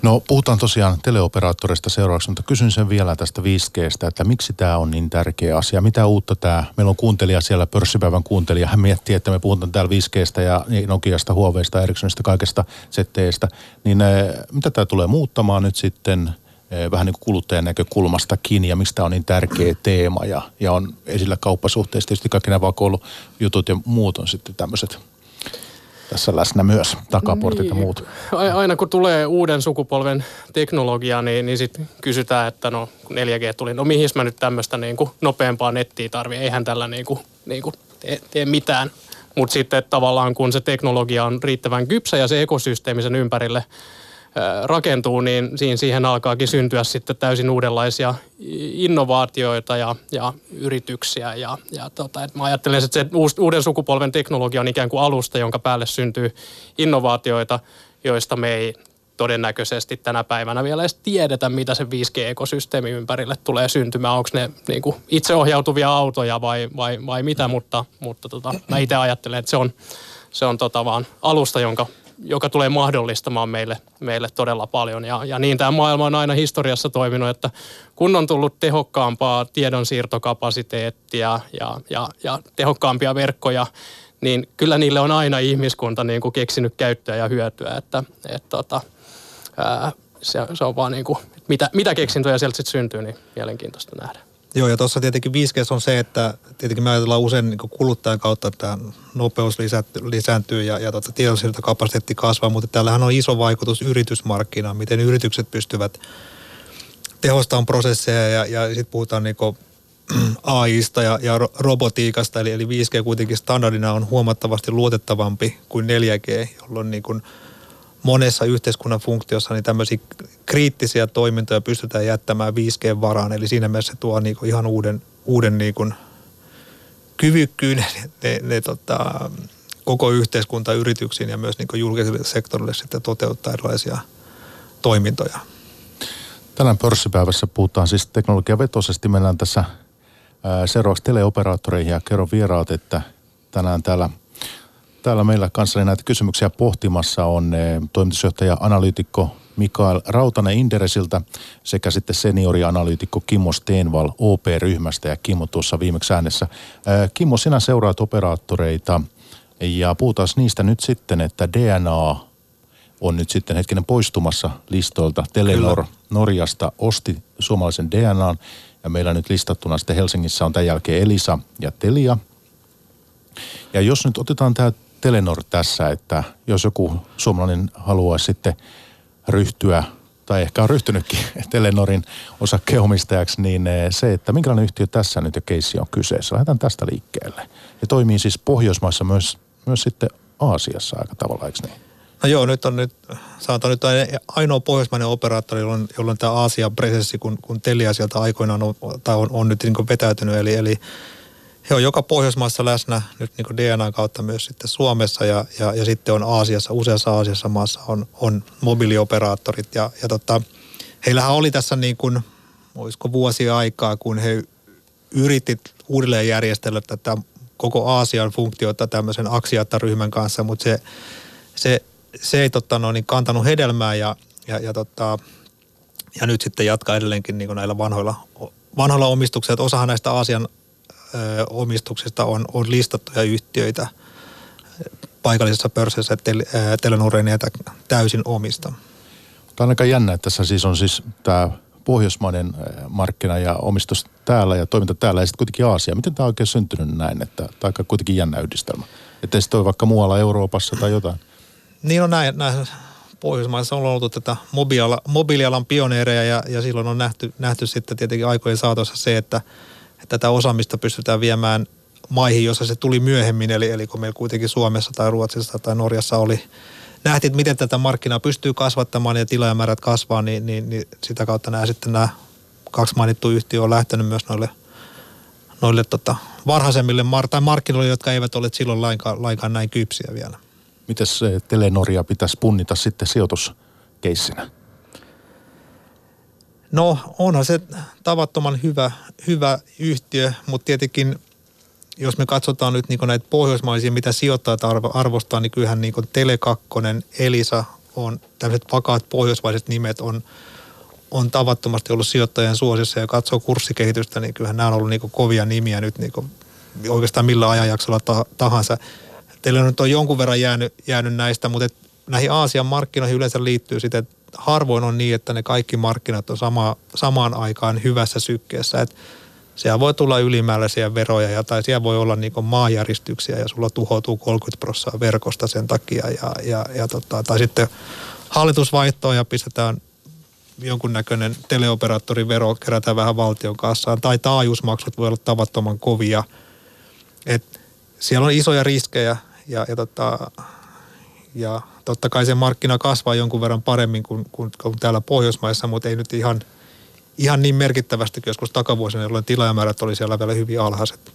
No puhutaan tosiaan teleoperaattoreista seuraavaksi, mutta kysyn sen vielä tästä 5Gstä, että miksi tämä on niin tärkeä asia? Mitä uutta tämä? Meillä on kuuntelija siellä, pörssipäivän kuuntelija. Hän miettii, että me puhutaan täällä 5Gstä ja Nokiasta, Huoveista, Ericssonista, kaikesta ZTEstä. Niin eh, mitä tämä tulee muuttamaan nyt sitten eh, vähän niin kuin kuluttajan näkökulmastakin ja mistä on niin tärkeä teema ja, ja on esillä kauppasuhteessa. Tietysti kaikki nämä vakoilujutut ja muut on sitten tämmöiset tässä läsnä myös, takaportit niin. ja muut. Aina kun tulee uuden sukupolven teknologia, niin, niin sitten kysytään, että no kun 4G tuli, no mihin mä nyt tämmöistä niin kuin nopeampaa nettiä tarvii, eihän tällä niin kuin niin kuin tee, tee mitään. Mutta sitten tavallaan kun se teknologia on riittävän kypsä ja se ekosysteemi sen ympärille rakentuu, niin siihen alkaakin syntyä sitten täysin uudenlaisia innovaatioita ja, ja yrityksiä. Ja, ja tota, että mä ajattelen, että se uuden sukupolven teknologia on ikään kuin alusta, jonka päälle syntyy innovaatioita, joista me ei todennäköisesti tänä päivänä vielä edes tiedetä, mitä se 5G-ekosysteemi ympärille tulee syntymään. Onko ne niin kuin itseohjautuvia autoja vai, vai, vai mitä, mutta, mutta tota, mä itse ajattelen, että se on, se on tota vaan alusta, jonka, joka tulee mahdollistamaan meille, meille todella paljon. Ja, ja niin tämä maailma on aina historiassa toiminut, että kun on tullut tehokkaampaa tiedonsiirtokapasiteettia ja, ja, ja tehokkaampia verkkoja, niin kyllä niille on aina ihmiskunta niin kuin keksinyt käyttöä ja hyötyä. Että, et, tota, ää, se, se on vaan niin kuin, mitä, mitä keksintöjä sieltä sitten syntyy, niin mielenkiintoista nähdä. Joo, ja tuossa tietenkin 5G on se, että tietenkin me ajatellaan usein niin kuluttajan kautta, että nopeus lisääntyy ja, ja tuota, tiedonsiirtokapasiteetti kasvaa, mutta täällähän on iso vaikutus yritysmarkkinaan, miten yritykset pystyvät tehostamaan prosesseja ja, ja sitten puhutaan niin AIsta ja, ja robotiikasta, eli, eli 5G kuitenkin standardina on huomattavasti luotettavampi kuin 4G, jolloin niin kuin monessa yhteiskunnan funktiossa niin tämmöisiä kriittisiä toimintoja pystytään jättämään 5G varaan. Eli siinä mielessä se tuo niin kuin ihan uuden, uuden niin kuin kyvykkyyden ne, ne tota, koko yhteiskunta yrityksiin ja myös niin kuin julkiselle sektorille sitten toteuttaa erilaisia toimintoja. Tänään pörssipäivässä puhutaan siis teknologiavetoisesti. Mennään tässä seuraavaksi teleoperaattoreihin ja kerron vieraat, että tänään täällä – Täällä meillä kanssani näitä kysymyksiä pohtimassa on eh, toimitusjohtaja analyytikko Mikael Rautanen Inderesiltä sekä sitten seniorianalyytikko Kimmo Steenval OP-ryhmästä ja Kimmo tuossa viimeksi äänessä. Eh, Kimmo, sinä seuraat operaattoreita ja puhutaan niistä nyt sitten, että DNA on nyt sitten hetkinen poistumassa listoilta. Telenor Kyllä. Norjasta osti suomalaisen DNAn ja meillä nyt listattuna sitten Helsingissä on tämän jälkeen Elisa ja Telia. Ja jos nyt otetaan tämä Telenor tässä, että jos joku suomalainen haluaa sitten ryhtyä tai ehkä on ryhtynytkin Telenorin osakkeenomistajaksi, niin eh, se, että minkälainen yhtiö tässä nyt ja keissi on kyseessä. Lähdetään tästä liikkeelle. Ja toimii siis Pohjoismaissa myös, myös sitten Aasiassa aika tavalla, eikö niin? No joo, nyt on nyt, sanotaan nyt ainoa pohjoismainen operaattori, jolla on tämä Aasian presenssi, kun, kun Telia sieltä aikoinaan on, tai on, on nyt niin vetäytynyt. Eli, eli he on joka Pohjoismaassa läsnä nyt niin DNA kautta myös sitten Suomessa ja, ja, ja sitten on Aasiassa, useassa Aasiassa maassa on, on mobiilioperaattorit ja, ja tota, heillähän oli tässä niin kuin, olisiko vuosia aikaa, kun he yritti uudelleen järjestellä tätä koko Aasian funktiota tämmöisen Aksiatta-ryhmän kanssa, mutta se, se, se ei totta, no, niin kantanut hedelmää ja, ja, ja, tota, ja nyt sitten jatkaa edelleenkin niin näillä vanhoilla, vanhoilla omistuksilla. Osahan näistä Aasian omistuksista on, on listattuja yhtiöitä paikallisessa pörssissä, ei näitä täysin omista. Tämä on aika jännä, että tässä siis on siis tämä pohjoismainen markkina ja omistus täällä ja toiminta täällä ja sitten kuitenkin Aasia. Miten tämä on oikein syntynyt näin, että tämä on kuitenkin jännä yhdistelmä? Että sitten on vaikka muualla Euroopassa tai jotain? Niin on näin, näin Pohjoismaissa on ollut tätä mobiilialan, mobiilialan pioneereja ja, ja silloin on nähty, nähty sitten tietenkin aikojen saatossa se, että tätä osaamista pystytään viemään maihin, jossa se tuli myöhemmin, eli, eli kun meillä kuitenkin Suomessa tai Ruotsissa tai Norjassa oli, nähtiin, miten tätä markkinaa pystyy kasvattamaan ja tilaajamäärät kasvaa, niin, niin, niin sitä kautta nämä sitten nämä kaksi mainittua yhtiöä on lähtenyt myös noille, noille tota, varhaisemmille mar- tai markkinoille, jotka eivät ole silloin lainkaan, lainkaan näin kypsiä vielä. Miten Telenoria pitäisi punnita sitten sijoituskeissinä? No onhan se tavattoman hyvä, hyvä yhtiö, mutta tietenkin jos me katsotaan nyt niin näitä pohjoismaisia, mitä sijoittajat arvo, arvostaa, niin kyllähän niin Tele2, Elisa on, tämmöiset vakaat pohjoismaiset nimet on, on tavattomasti ollut sijoittajien suosissa ja katsoo kurssikehitystä, niin kyllähän nämä on ollut niin kovia nimiä nyt niin oikeastaan millä ajanjaksolla tahansa. Teillä nyt on jonkun verran jäänyt, jäänyt näistä, mutta et näihin Aasian markkinoihin yleensä liittyy sitten, että harvoin on niin, että ne kaikki markkinat on sama, samaan aikaan hyvässä sykkeessä. Että siellä voi tulla ylimääräisiä veroja ja tai siellä voi olla niin maajäristyksiä ja sulla tuhoutuu 30 prosenttia verkosta sen takia. Ja, ja, ja tota, tai sitten hallitusvaihtoa ja pistetään jonkunnäköinen teleoperaattorin vero, kerätään vähän valtion kassaan. Tai taajuusmaksut voi olla tavattoman kovia. Et siellä on isoja riskejä ja, ja, tota, ja totta kai se markkina kasvaa jonkun verran paremmin kuin, kuin, kuin täällä Pohjoismaissa, mutta ei nyt ihan, ihan niin merkittävästi kuin joskus takavuosina, jolloin tilaajamäärät oli siellä vielä hyvin alhaiset.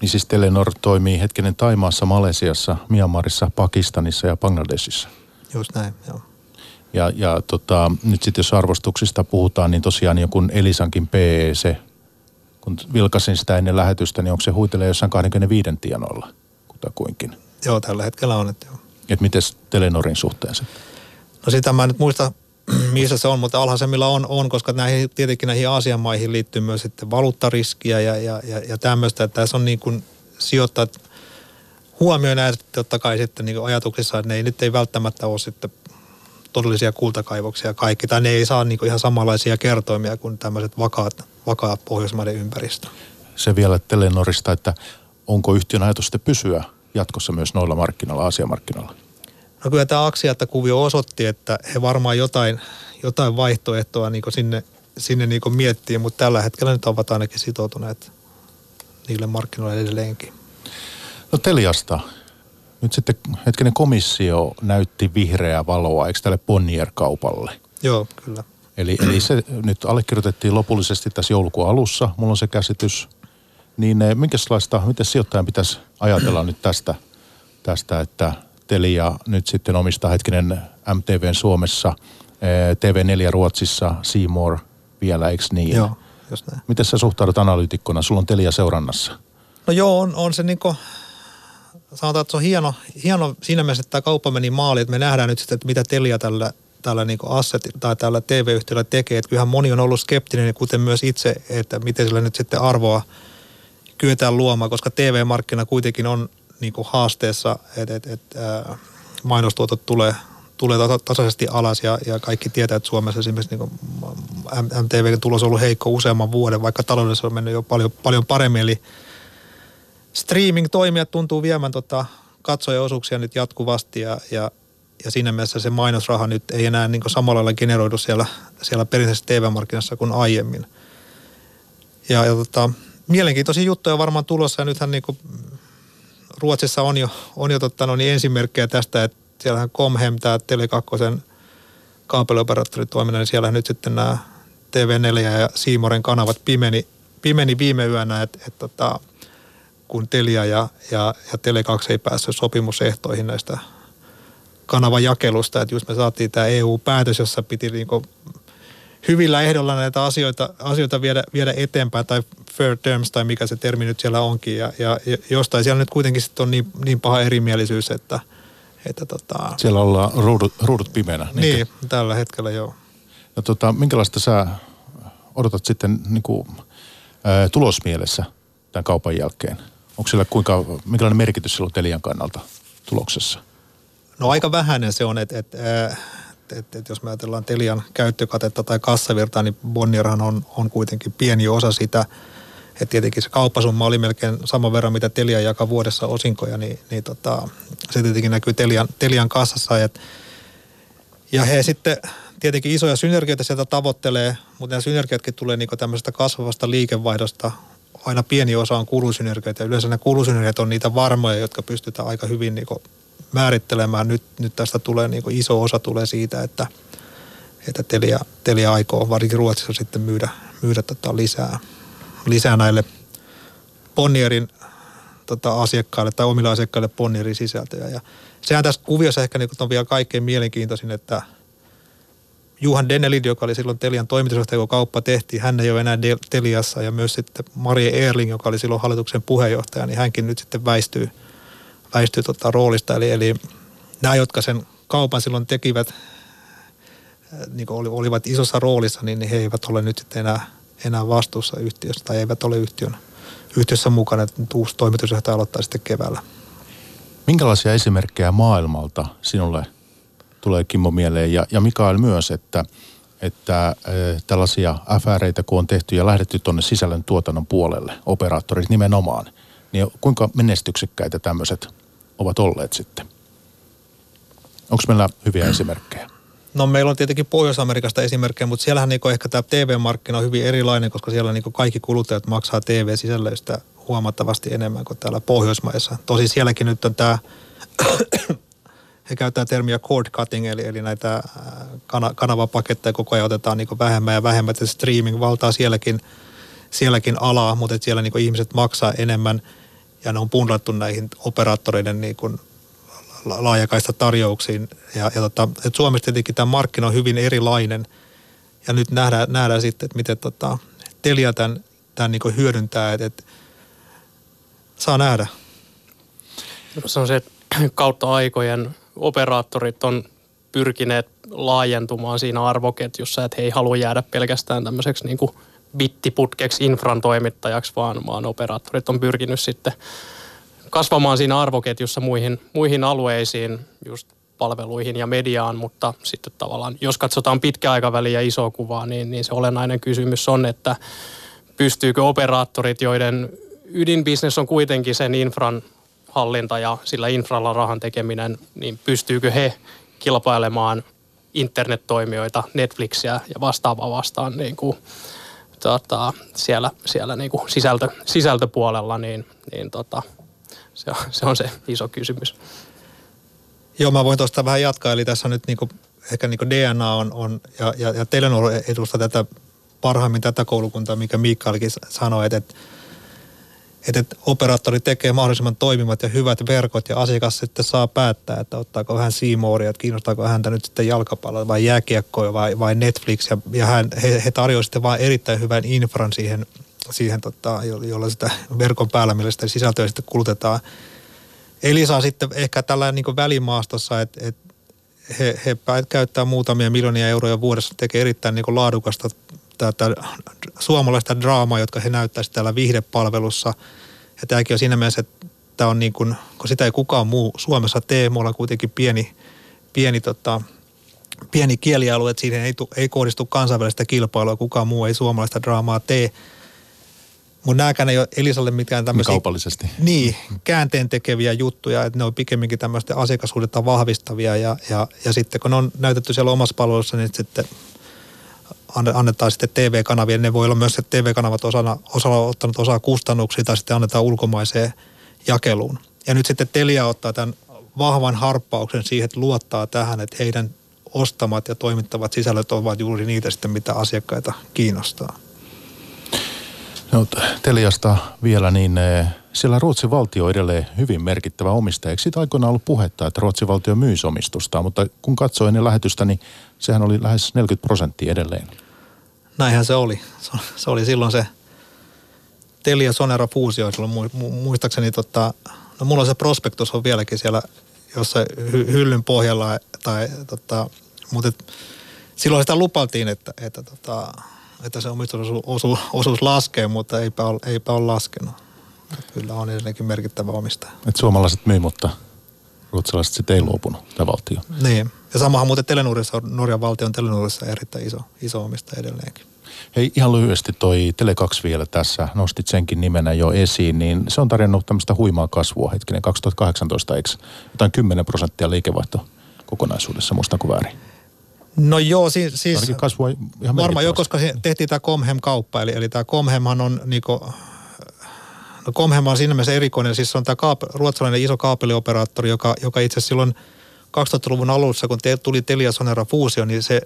Niin siis Telenor toimii hetkenen Taimaassa, Malesiassa, Myanmarissa, Pakistanissa ja Bangladesissa. Just näin, joo. Ja, ja tota, nyt sitten jos arvostuksista puhutaan, niin tosiaan joku Elisankin PEC, kun vilkasin sitä ennen lähetystä, niin onko se huitelee jossain 25 tienoilla kutakuinkin? Joo, tällä hetkellä on. Että joo. Et miten Telenorin suhteen se? No sitä mä en nyt muista, missä se on, mutta alhaisemmilla on, on koska näihin, tietenkin näihin Aasian maihin liittyy myös sitten valuuttariskiä ja, ja, ja, ja tämmöistä. Että tässä on niin kuin sijoittajat huomioon näitä totta kai sitten niin ajatuksissa, että ne ei, nyt ei välttämättä ole sitten todellisia kultakaivoksia kaikki, tai ne ei saa niin ihan samanlaisia kertoimia kuin tämmöiset vakaat, vakaat Pohjoismaiden ympäristö. Se vielä Telenorista, että onko yhtiön ajatus sitten pysyä jatkossa myös noilla markkinoilla, Aasiamarkkinoilla? No kyllä tämä Aksiatta-kuvio osoitti, että he varmaan jotain, jotain vaihtoehtoa niin sinne, sinne niin miettii, mutta tällä hetkellä nyt ovat ainakin sitoutuneet niille markkinoille edelleenkin. No Teliasta. Nyt sitten hetkinen komissio näytti vihreää valoa, eikö tälle Bonnier-kaupalle? Joo, kyllä. Eli, eli se nyt allekirjoitettiin lopullisesti tässä joulukuun alussa, mulla on se käsitys. Niin eh, minkälaista, miten sijoittajan pitäisi ajatella nyt tästä, tästä, että Telia nyt sitten omistaa hetkinen MTVn Suomessa, eh, TV4 Ruotsissa, Seymour vielä, eikö niin? Joo, just näin. Miten sä suhtaudut analyytikkona? Sulla on Telia seurannassa. No joo, on, on se niinku, sanotaan, että se on hieno, hieno siinä mielessä, että tämä kauppa meni maaliin, että me nähdään nyt sitten, että mitä Telia tällä, tällä niin asset, tai tällä TV-yhtiöllä tekee. Että kyllähän moni on ollut skeptinen, kuten myös itse, että miten sillä nyt sitten arvoa kyetään luomaan, koska TV-markkina kuitenkin on niin kuin haasteessa, että, että, että mainostuotot tulee, tulee tasaisesti alas ja, ja kaikki tietää, että Suomessa esimerkiksi niin MTV-tulos on ollut heikko useamman vuoden, vaikka taloudessa on mennyt jo paljon, paljon paremmin. Eli streaming-toimijat tuntuu viemään tota katsojaosuuksia nyt jatkuvasti ja, ja, ja siinä mielessä se mainosraha nyt ei enää niin samalla lailla generoidu siellä, siellä perinteisessä TV-markkinassa kuin aiemmin. Ja, ja tota, mielenkiintoisia juttuja varmaan tulossa ja nythän niin kuin Ruotsissa on jo, on jo totta, no niin esimerkkejä tästä, että siellähän Comhem, tämä Tele2 kaapelioperaattoritoiminnan, niin siellä nyt sitten nämä TV4 ja Siimoren kanavat pimeni, pimeni viime yönä, että, että, että kun Telia ja, ja, ja Tele2 ei päässyt sopimusehtoihin näistä kanavan jakelusta. Että just me saatiin tämä EU-päätös, jossa piti niinku hyvillä ehdolla näitä asioita, asioita viedä, viedä eteenpäin, tai fair terms, tai mikä se termi nyt siellä onkin. Ja, ja, ja jostain siellä nyt kuitenkin sitten on niin, niin paha erimielisyys, että, että tota... Siellä ollaan ruudut, ruudut pimeänä. Niin, niin tällä hetkellä joo. No tota, minkälaista sä odotat sitten niin kuin, ää, tulosmielessä tämän kaupan jälkeen? Onko sillä kuinka, minkälainen merkitys sillä on Telian kannalta tuloksessa? No aika vähäinen se on, että et, et, et, jos me ajatellaan Telian käyttökatetta tai kassavirtaa, niin Bonnierhan on, on kuitenkin pieni osa sitä. Et tietenkin se kauppasumma oli melkein saman verran, mitä Telia jakaa vuodessa osinkoja, niin, niin tota, se tietenkin näkyy Telian, Telian kassassa. Et, ja he sitten tietenkin isoja synergioita sieltä tavoittelee, mutta nämä synergiatkin tulee niin tämmöisestä kasvavasta liikevaihdosta, aina pieni osa on kulusynergioita. Yleensä ne kulusynergiat on niitä varmoja, jotka pystytään aika hyvin niin määrittelemään. Nyt, nyt tästä tulee niin iso osa tulee siitä, että, että Telia, Telia aikoo varsinkin Ruotsissa sitten myydä, myydä tota lisää, lisää näille Bonnierin tota, asiakkaille tai omille asiakkaille Bonnierin sisältöjä. Ja sehän tässä kuviossa ehkä niin on vielä kaikkein mielenkiintoisin, että – Juhan Dennelid, joka oli silloin Telian toimitusjohtaja, kun kauppa tehtiin, hän ei ole enää Teliassa ja myös sitten Marie Erling, joka oli silloin hallituksen puheenjohtaja, niin hänkin nyt sitten väistyy, väistyy tota roolista. Eli, eli nämä, jotka sen kaupan silloin tekivät, äh, niin kuin olivat isossa roolissa, niin he eivät ole nyt sitten enää, enää vastuussa yhtiössä tai eivät ole yhtiön, yhtiössä mukana. Nyt uusi toimitusjohtaja aloittaa sitten keväällä. Minkälaisia esimerkkejä maailmalta sinulle tulee Kimmo mieleen ja, ja Mikael myös, että, että äh, tällaisia FReitä kun on tehty ja lähdetty tuonne sisällön tuotannon puolelle, operaattorit nimenomaan, niin kuinka menestyksekkäitä tämmöiset ovat olleet sitten? Onko meillä hyviä esimerkkejä? No meillä on tietenkin Pohjois-Amerikasta esimerkkejä, mutta siellähän niin ehkä tämä TV-markkina on hyvin erilainen, koska siellä niin kaikki kuluttajat maksaa TV-sisällöistä huomattavasti enemmän kuin täällä Pohjoismaissa. Tosi sielläkin nyt on tämä, he käyttää termiä cord cutting, eli, eli näitä kana, kanavapaketteja koko ajan otetaan niin vähemmän ja vähemmän, että streaming valtaa sielläkin, sielläkin alaa, mutta siellä niin ihmiset maksaa enemmän ja ne on pundattu näihin operaattoreiden niin kuin laajakaista tarjouksiin. Ja, ja tota, et Suomessa tietenkin tämä markkina on hyvin erilainen ja nyt nähdään, nähdään sitten, että miten tota, Telia tämän, tämän niin hyödyntää, että, että saa nähdä. Se on se, että kautta aikojen operaattorit on pyrkineet laajentumaan siinä arvoketjussa, että he ei halua jäädä pelkästään tämmöiseksi niin kuin bittiputkeksi infran toimittajaksi, vaan, vaan operaattorit on pyrkinyt sitten kasvamaan siinä arvoketjussa muihin, muihin alueisiin, just palveluihin ja mediaan, mutta sitten tavallaan, jos katsotaan pitkäaikaväliä ja isoa kuvaa, niin, niin se olennainen kysymys on, että pystyykö operaattorit, joiden ydinbisnes on kuitenkin sen infran hallinta ja sillä infralla rahan tekeminen, niin pystyykö he kilpailemaan internettoimijoita, Netflixiä ja vastaavaa vastaan niin kuin, tota, siellä, siellä niin kuin sisältö, sisältöpuolella, niin, niin tota, se, on, se on se iso kysymys. Joo, mä voin tuosta vähän jatkaa. Eli tässä nyt niinku, ehkä niinku DNA on, on ja, ja, ja Telenor edustaa tätä parhaimmin tätä koulukuntaa, mikä Mikaelkin sanoi, että, että että, operaattori tekee mahdollisimman toimivat ja hyvät verkot ja asiakas sitten saa päättää, että ottaako hän Seamoria, että kiinnostaako häntä nyt sitten jalkapalloa vai jääkiekkoa vai, vai Netflix ja, ja hän, he, he tarjoavat sitten vain erittäin hyvän infran siihen, siihen tota, jolla sitä verkon päällä, millä sitä sisältöä sitten kulutetaan. Elisa on sitten ehkä tällainen niin välimaastossa, että, että he, he käyttää muutamia miljoonia euroja vuodessa, tekee erittäin niin laadukasta tätä suomalaista draamaa, jotka he näyttäisivät täällä viihdepalvelussa. Ja tämäkin on siinä mielessä, että tämä on niin kuin, kun sitä ei kukaan muu Suomessa tee, me ollaan kuitenkin pieni, pieni, tota, pieni kielialue, että siihen ei, ei kohdistu kansainvälistä kilpailua, kukaan muu ei suomalaista draamaa tee. Mutta nämäkään ei ole Elisalle mitään tämmöisiä... Kaupallisesti. Niin, käänteen tekeviä juttuja, että ne on pikemminkin tämmöistä asiakassuhdetta vahvistavia ja, ja, ja sitten kun ne on näytetty siellä omassa palvelussa, niin sitten annetaan sitten TV-kanavia. Ne voi olla myös, että TV-kanavat osana, osalla ottanut osaa kustannuksia tai sitten annetaan ulkomaiseen jakeluun. Ja nyt sitten Telia ottaa tämän vahvan harppauksen siihen, että luottaa tähän, että heidän ostamat ja toimittavat sisällöt ovat juuri niitä sitten, mitä asiakkaita kiinnostaa. No, Teliasta vielä, niin eh, siellä Ruotsin valtio on edelleen hyvin merkittävä omistaja. Siitä aikoinaan ollut puhetta, että Ruotsin valtio myisi omistusta, mutta kun katsoin ennen lähetystä, niin sehän oli lähes 40 prosenttia edelleen. Näinhän se oli. Se oli silloin se Telia Sonera fuusio silloin muistaakseni tota, no mulla se prospektus on vieläkin siellä jossain hy- hyllyn pohjalla tai tota, mutta silloin sitä lupaltiin, että, että, tota, että se omistusosuus osuus laskee, mutta eipä ole, eipä ole laskenut. Kyllä on edelleenkin merkittävä omistaja. Et suomalaiset myy, mutta ruotsalaiset sitten ei luopunut, tämä valtio. Niin, ja samahan muuten Telenuurissa on Norjan valtion Telenuurissa erittäin iso, iso omistaja edelleenkin. Hei, ihan lyhyesti toi Tele2 vielä tässä, nostit senkin nimenä jo esiin, niin se on tarjonnut tämmöistä huimaa kasvua hetkinen 2018, eikö jotain 10 prosenttia liikevaihto kokonaisuudessa, kuin väärin? No joo, siis, siis kasvua ihan varmaan jo, koska tehtiin tämä Comhem-kauppa, eli, eli tämä Comhemhan on niinku, no Comhem on siinä mielessä erikoinen, siis se on tämä kaap, ruotsalainen iso kaapelioperaattori, joka, joka itse silloin 2000-luvun alussa, kun te, tuli Telia Sonera fuusio, niin se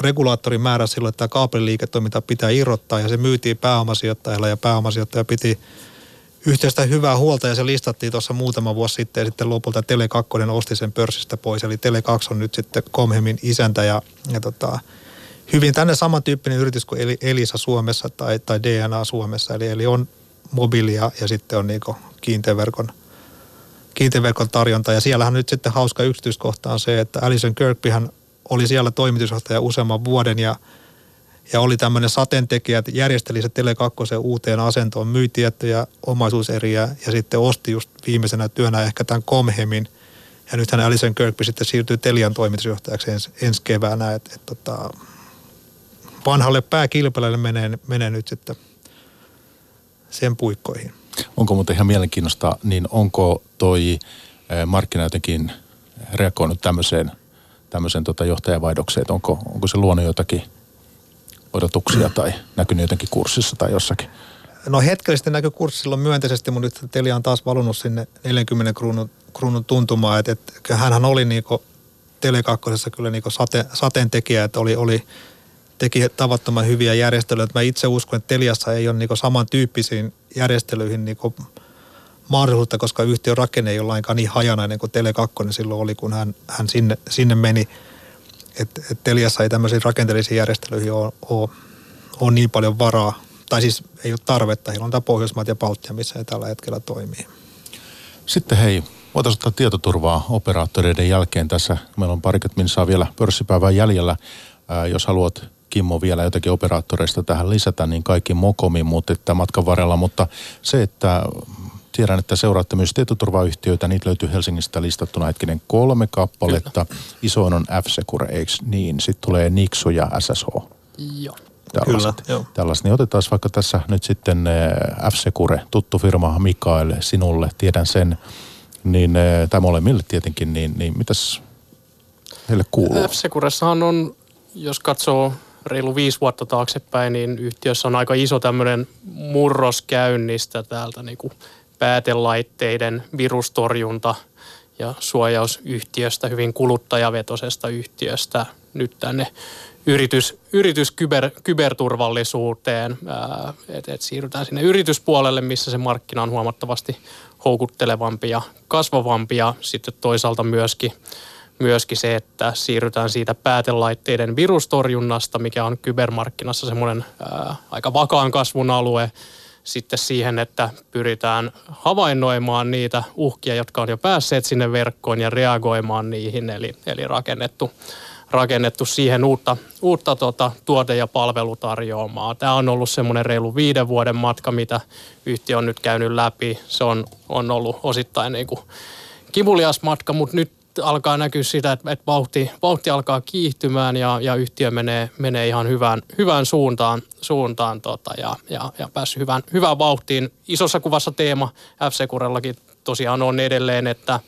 regulaattori määrä silloin, että tämä kaapeliliiketoiminta pitää irrottaa ja se myytiin pääomasijoittajalle ja pääomasijoittaja piti yhteistä hyvää huolta ja se listattiin tuossa muutama vuosi sitten ja sitten lopulta Tele2 osti sen pörssistä pois. Eli Tele2 on nyt sitten Comhemin isäntä ja, ja tota, hyvin tänne samantyyppinen yritys kuin Elisa Suomessa tai, tai DNA Suomessa. Eli, eli on mobiilia ja sitten on niin kiinteäverkon, kiinteäverkon tarjonta. Ja siellähän nyt sitten hauska yksityiskohta on se, että Alison Kirkbyhän oli siellä toimitusjohtaja useamman vuoden ja, ja oli tämmöinen sateentekijä, että järjesteli se Tele2 uuteen asentoon, myi tiettyjä omaisuuseriä ja sitten osti just viimeisenä työnä ehkä tämän Comhemin. Ja nythän Alison Kirkby sitten siirtyy Telian toimitusjohtajaksi ens, ensi keväänä, että et, tota, vanhalle pääkilpelälle menee, menee nyt sitten sen puikkoihin. Onko muuten ihan mielenkiinnosta, niin onko toi markkina jotenkin reagoinut tämmöiseen – tämmöisen tota johtajavaihdokseen, onko, onko se luonut jotakin odotuksia tai näkynyt jotenkin kurssissa tai jossakin? No hetkellisesti näkyy kurssi silloin myönteisesti, mutta nyt Telia on taas valunut sinne 40 kruunun, kruunun tuntumaan. Että, että hänhän oli niinku Tele2 kyllä niinku sate, sateentekijä, että oli, oli, teki tavattoman hyviä järjestelyjä. Mä itse uskon, että Teliassa ei ole niinku samantyyppisiin järjestelyihin niinku mahdollisuutta, koska yhtiön rakenne ei ole lainkaan niin hajanainen kuin Tele2 silloin oli, kun hän, hän sinne, sinne meni. Että et Teliassa ei tämmöisiin rakenteellisiin järjestelyihin ole, ole, ole niin paljon varaa tai siis ei ole tarvetta. Heillä on tämä Pohjoismaat ja Baltia, missä he tällä hetkellä toimii. Sitten hei, voitaisiin ottaa tietoturvaa operaattoreiden jälkeen tässä. Meillä on parikymmentä saa vielä pörssipäivää jäljellä. Ää, jos haluat Kimmo vielä jotakin operaattoreista tähän lisätä, niin kaikki mokomi, mutta että matkan varrella. Mutta se, että tiedän, että seuraatte myös tietoturvayhtiöitä, niitä löytyy Helsingistä listattuna hetkinen kolme kappaletta. Kyllä. Isoin on F-Secure, eikö niin? Sitten tulee Nixu ja SSH. Joo tällaiset. Kyllä, tällaiset. Niin otetaan vaikka tässä nyt sitten eh, F-Secure, tuttu firma Mikael, sinulle, tiedän sen, niin, eh, tai molemmille tietenkin, niin, niin mitäs heille kuuluu? F-Securessahan on, jos katsoo reilu viisi vuotta taaksepäin, niin yhtiössä on aika iso tämmöinen murros käynnistä täältä niin kuin päätelaitteiden virustorjunta ja suojausyhtiöstä, hyvin kuluttajavetoisesta yhtiöstä nyt tänne yritys, yritys kyber, kyberturvallisuuteen, että et siirrytään sinne yrityspuolelle, missä se markkina on huomattavasti houkuttelevampi ja kasvavampi. Ja sitten toisaalta myöskin, myöskin se, että siirrytään siitä päätelaitteiden virustorjunnasta, mikä on kybermarkkinassa semmoinen ää, aika vakaan kasvun alue, sitten siihen, että pyritään havainnoimaan niitä uhkia, jotka on jo päässeet sinne verkkoon ja reagoimaan niihin, eli, eli rakennettu rakennettu siihen uutta, uutta tota, tuote- ja palvelutarjoamaa. Tämä on ollut semmoinen reilu viiden vuoden matka, mitä yhtiö on nyt käynyt läpi. Se on, on ollut osittain niin kuin kivulias matka, mutta nyt alkaa näkyä sitä, että, että vauhti, vauhti alkaa kiihtymään ja, ja yhtiö menee, menee ihan hyvään, hyvään suuntaan, suuntaan tota, ja, ja, ja päässyt hyvään, hyvään vauhtiin. Isossa kuvassa teema f tosiaan on edelleen, että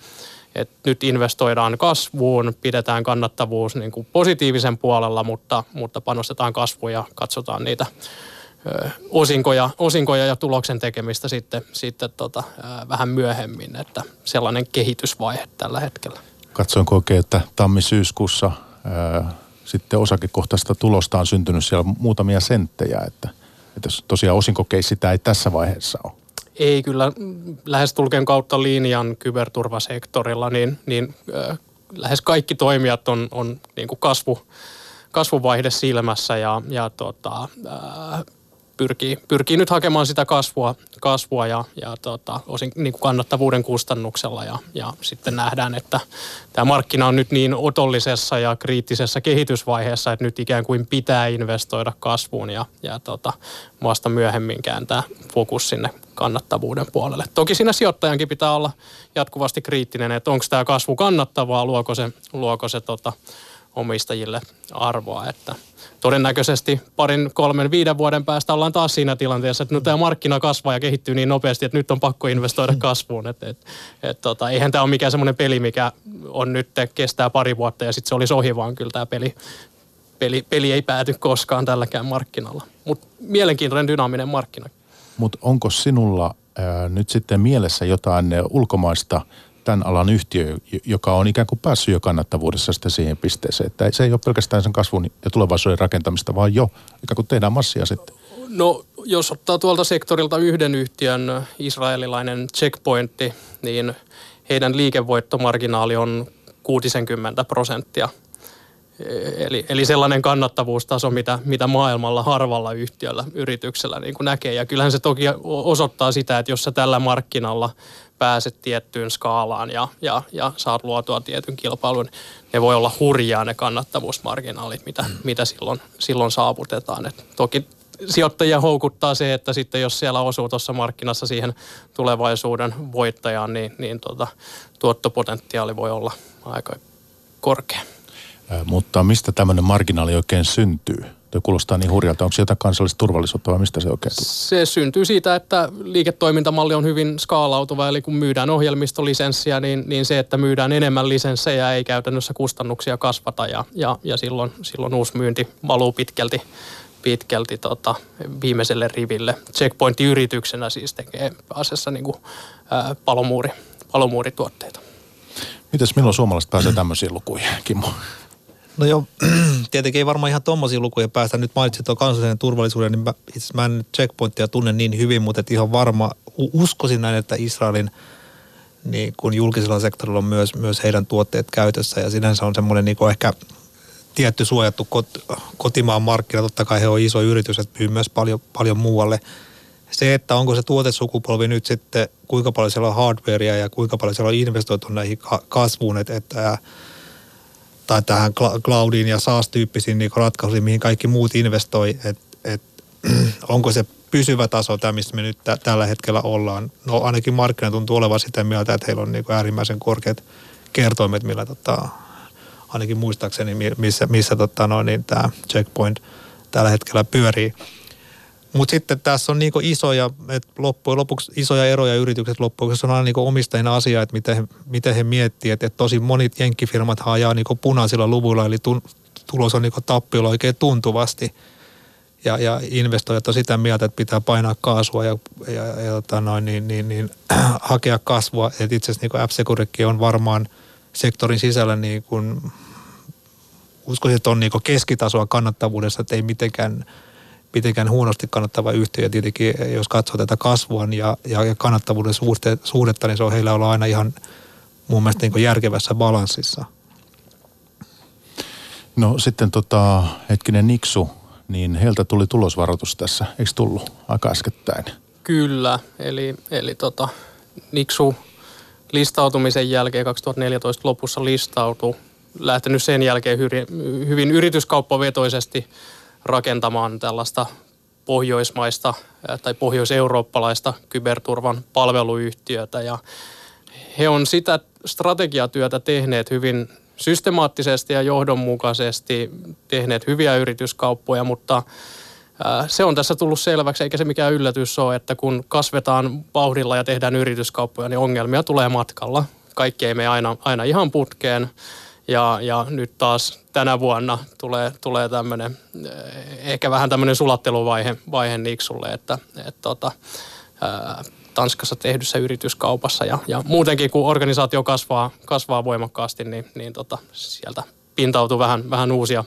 että nyt investoidaan kasvuun, pidetään kannattavuus niin kuin positiivisen puolella, mutta, mutta panostetaan kasvuun ja katsotaan niitä osinkoja, osinkoja ja tuloksen tekemistä sitten, sitten tota, vähän myöhemmin, että sellainen kehitysvaihe tällä hetkellä. Katsoinko oikein, että tammi-syyskuussa ö, sitten osakekohtaista tulosta on syntynyt siellä muutamia senttejä, että, että tosiaan osinkokeissi sitä ei tässä vaiheessa ole. Ei kyllä lähestulkeen kautta linjan kyberturvasektorilla, niin, niin äh, lähes kaikki toimijat on, on niin kuin kasvu, kasvuvaihde silmässä ja, ja tota, äh, pyrkii, pyrkii nyt hakemaan sitä kasvua, kasvua ja, ja tota, osin niin kuin kannattavuuden kustannuksella ja, ja sitten nähdään, että tämä markkina on nyt niin otollisessa ja kriittisessä kehitysvaiheessa, että nyt ikään kuin pitää investoida kasvuun ja, ja tota, vasta myöhemmin kääntää fokus sinne kannattavuuden puolelle. Toki siinä sijoittajankin pitää olla jatkuvasti kriittinen, että onko tämä kasvu kannattavaa, luoko se, luoko se tota, omistajille arvoa, että – todennäköisesti parin, kolmen, viiden vuoden päästä ollaan taas siinä tilanteessa, että nyt tämä markkina kasvaa ja kehittyy niin nopeasti, että nyt on pakko investoida kasvuun. Et, et, et, tota, eihän tämä ole mikään semmoinen peli, mikä on nyt kestää pari vuotta ja sitten se olisi ohi, vaan kyllä tämä peli, peli, peli ei pääty koskaan tälläkään markkinalla. Mutta mielenkiintoinen dynaaminen markkina. Mutta onko sinulla ää, nyt sitten mielessä jotain ulkomaista tämän alan yhtiö, joka on ikään kuin päässyt jo kannattavuudessa sitten siihen pisteeseen, että se ei ole pelkästään sen kasvun ja tulevaisuuden rakentamista, vaan jo ikään kuin tehdään massia sitten. No jos ottaa tuolta sektorilta yhden yhtiön, israelilainen checkpointti, niin heidän liikevoittomarginaali on 60 prosenttia. Eli, eli sellainen kannattavuustaso, mitä, mitä maailmalla harvalla yhtiöllä, yrityksellä niin kuin näkee. Ja kyllähän se toki osoittaa sitä, että jos sä tällä markkinalla pääset tiettyyn skaalaan ja, ja, ja saat luotua tietyn kilpailun, ne voi olla hurjaa ne kannattavuusmarginaalit, mitä, mitä silloin, silloin saavutetaan. Et toki sijoittajia houkuttaa se, että sitten jos siellä osuu tuossa markkinassa siihen tulevaisuuden voittajaan, niin, niin tuota, tuottopotentiaali voi olla aika korkea. Mutta mistä tämmöinen marginaali oikein syntyy? Tuo kuulostaa niin hurjalta. Onko se jotain kansallista turvallisuutta vai mistä se oikein tulee? Se syntyy siitä, että liiketoimintamalli on hyvin skaalautuva. Eli kun myydään ohjelmistolisenssiä, niin, niin se, että myydään enemmän lisenssejä ei käytännössä kustannuksia kasvata. Ja, ja, ja silloin, silloin uusi myynti valuu pitkälti, pitkälti tota, viimeiselle riville. Checkpoint-yrityksenä siis tekee asiassa niin kuin, ää, palomuuri, palomuurituotteita. Mites milloin suomalaiset pääsee tämmöisiin lukuihin, Kimmo? No joo, tietenkin ei varmaan ihan tuommoisia lukuja päästä. Nyt mainitsit tuon kansallisen turvallisuuden, niin mä, itse mä en checkpointia tunne niin hyvin, mutta et ihan varma, uskoisin näin, että Israelin niin kun julkisella sektorilla on myös, myös heidän tuotteet käytössä ja sinänsä on semmoinen niin ehkä tietty suojattu kot, kotimaan markkina. Totta kai he on iso yritys, että myy myös paljon, paljon muualle. Se, että onko se tuotesukupolvi nyt sitten, kuinka paljon siellä on hardwarea ja kuinka paljon siellä on investoitu näihin kasvuun, että, että tai tähän cloudiin ja SaaS-tyyppisiin niin ratkaisuihin, mihin kaikki muut investoi, että et, onko se pysyvä taso tämä, missä me nyt t- tällä hetkellä ollaan. No ainakin markkina tuntuu olevan sitä mieltä, että heillä on niin äärimmäisen korkeat kertoimet, millä tota, ainakin muistaakseni, missä, missä tota, no, niin tämä checkpoint tällä hetkellä pyörii. Mutta sitten tässä on niinku isoja, että loppujen lopuksi isoja eroja yritykset loppujen se on aina niinku omistajina asia, että miten he, miten he miettii, että, että tosi monet jenkkifirmat ajaa niinku punaisilla luvuilla, eli tun, tulos on niinku tappiolla oikein tuntuvasti. Ja, ja investoijat on sitä mieltä, että pitää painaa kaasua ja, ja, ja tota noin, niin, niin, niin, hakea kasvua. Et itse asiassa niin f on varmaan sektorin sisällä niin uskoisin, että on niin keskitasoa kannattavuudessa, että ei mitenkään – mitenkään huonosti kannattava yhtiö. Ja tietenkin jos katsoo tätä kasvua ja, ja, ja kannattavuuden suhte, suhdetta, niin se on heillä olla aina ihan mun mielestä niin järkevässä balanssissa. No sitten tota, hetkinen Niksu, niin heiltä tuli tulosvaroitus tässä, eikö tullut aika äskettäin? Kyllä, eli, eli tota, Niksu listautumisen jälkeen 2014 lopussa listautui, lähtenyt sen jälkeen hyvin, hyvin yrityskauppavetoisesti – rakentamaan tällaista pohjoismaista tai pohjoiseurooppalaista kyberturvan palveluyhtiötä ja he on sitä strategiatyötä tehneet hyvin systemaattisesti ja johdonmukaisesti, tehneet hyviä yrityskauppoja, mutta se on tässä tullut selväksi, eikä se mikään yllätys ole, että kun kasvetaan vauhdilla ja tehdään yrityskauppoja, niin ongelmia tulee matkalla. Kaikki ei mene aina, aina ihan putkeen. Ja, ja nyt taas tänä vuonna tulee, tulee tämmöinen, eh, ehkä vähän tämmöinen sulatteluvaihe vaihe Niksulle, että et tota, ää, Tanskassa tehdyssä yrityskaupassa ja, ja muutenkin kun organisaatio kasvaa, kasvaa voimakkaasti, niin, niin tota, sieltä pintautuu vähän, vähän uusia,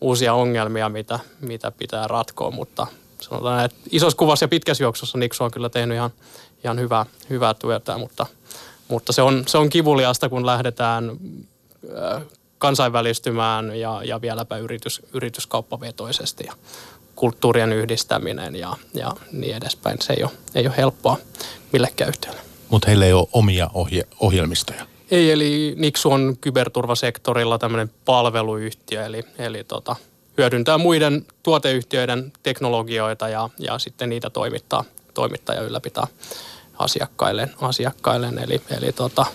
uusia ongelmia, mitä, mitä pitää ratkoa, mutta sanotaan, että isossa kuvassa ja pitkässä juoksussa Niksu on kyllä tehnyt ihan, ihan hyvää, hyvää työtä, mutta, mutta se, on, se on kivuliasta, kun lähdetään kansainvälistymään ja, ja vieläpä yritys, yrityskauppavetoisesti ja kulttuurien yhdistäminen ja, ja niin edespäin. Se ei ole, ei ole helppoa millekään yhtiölle. Mutta heillä ei ole omia ohje, ohjelmistoja? Ei, eli Nixu on kyberturvasektorilla tämmöinen palveluyhtiö, eli, eli tota, hyödyntää muiden tuoteyhtiöiden teknologioita ja, ja sitten niitä toimittaa, toimittaa ja ylläpitää asiakkaille. asiakkaille. Eli, eli tota,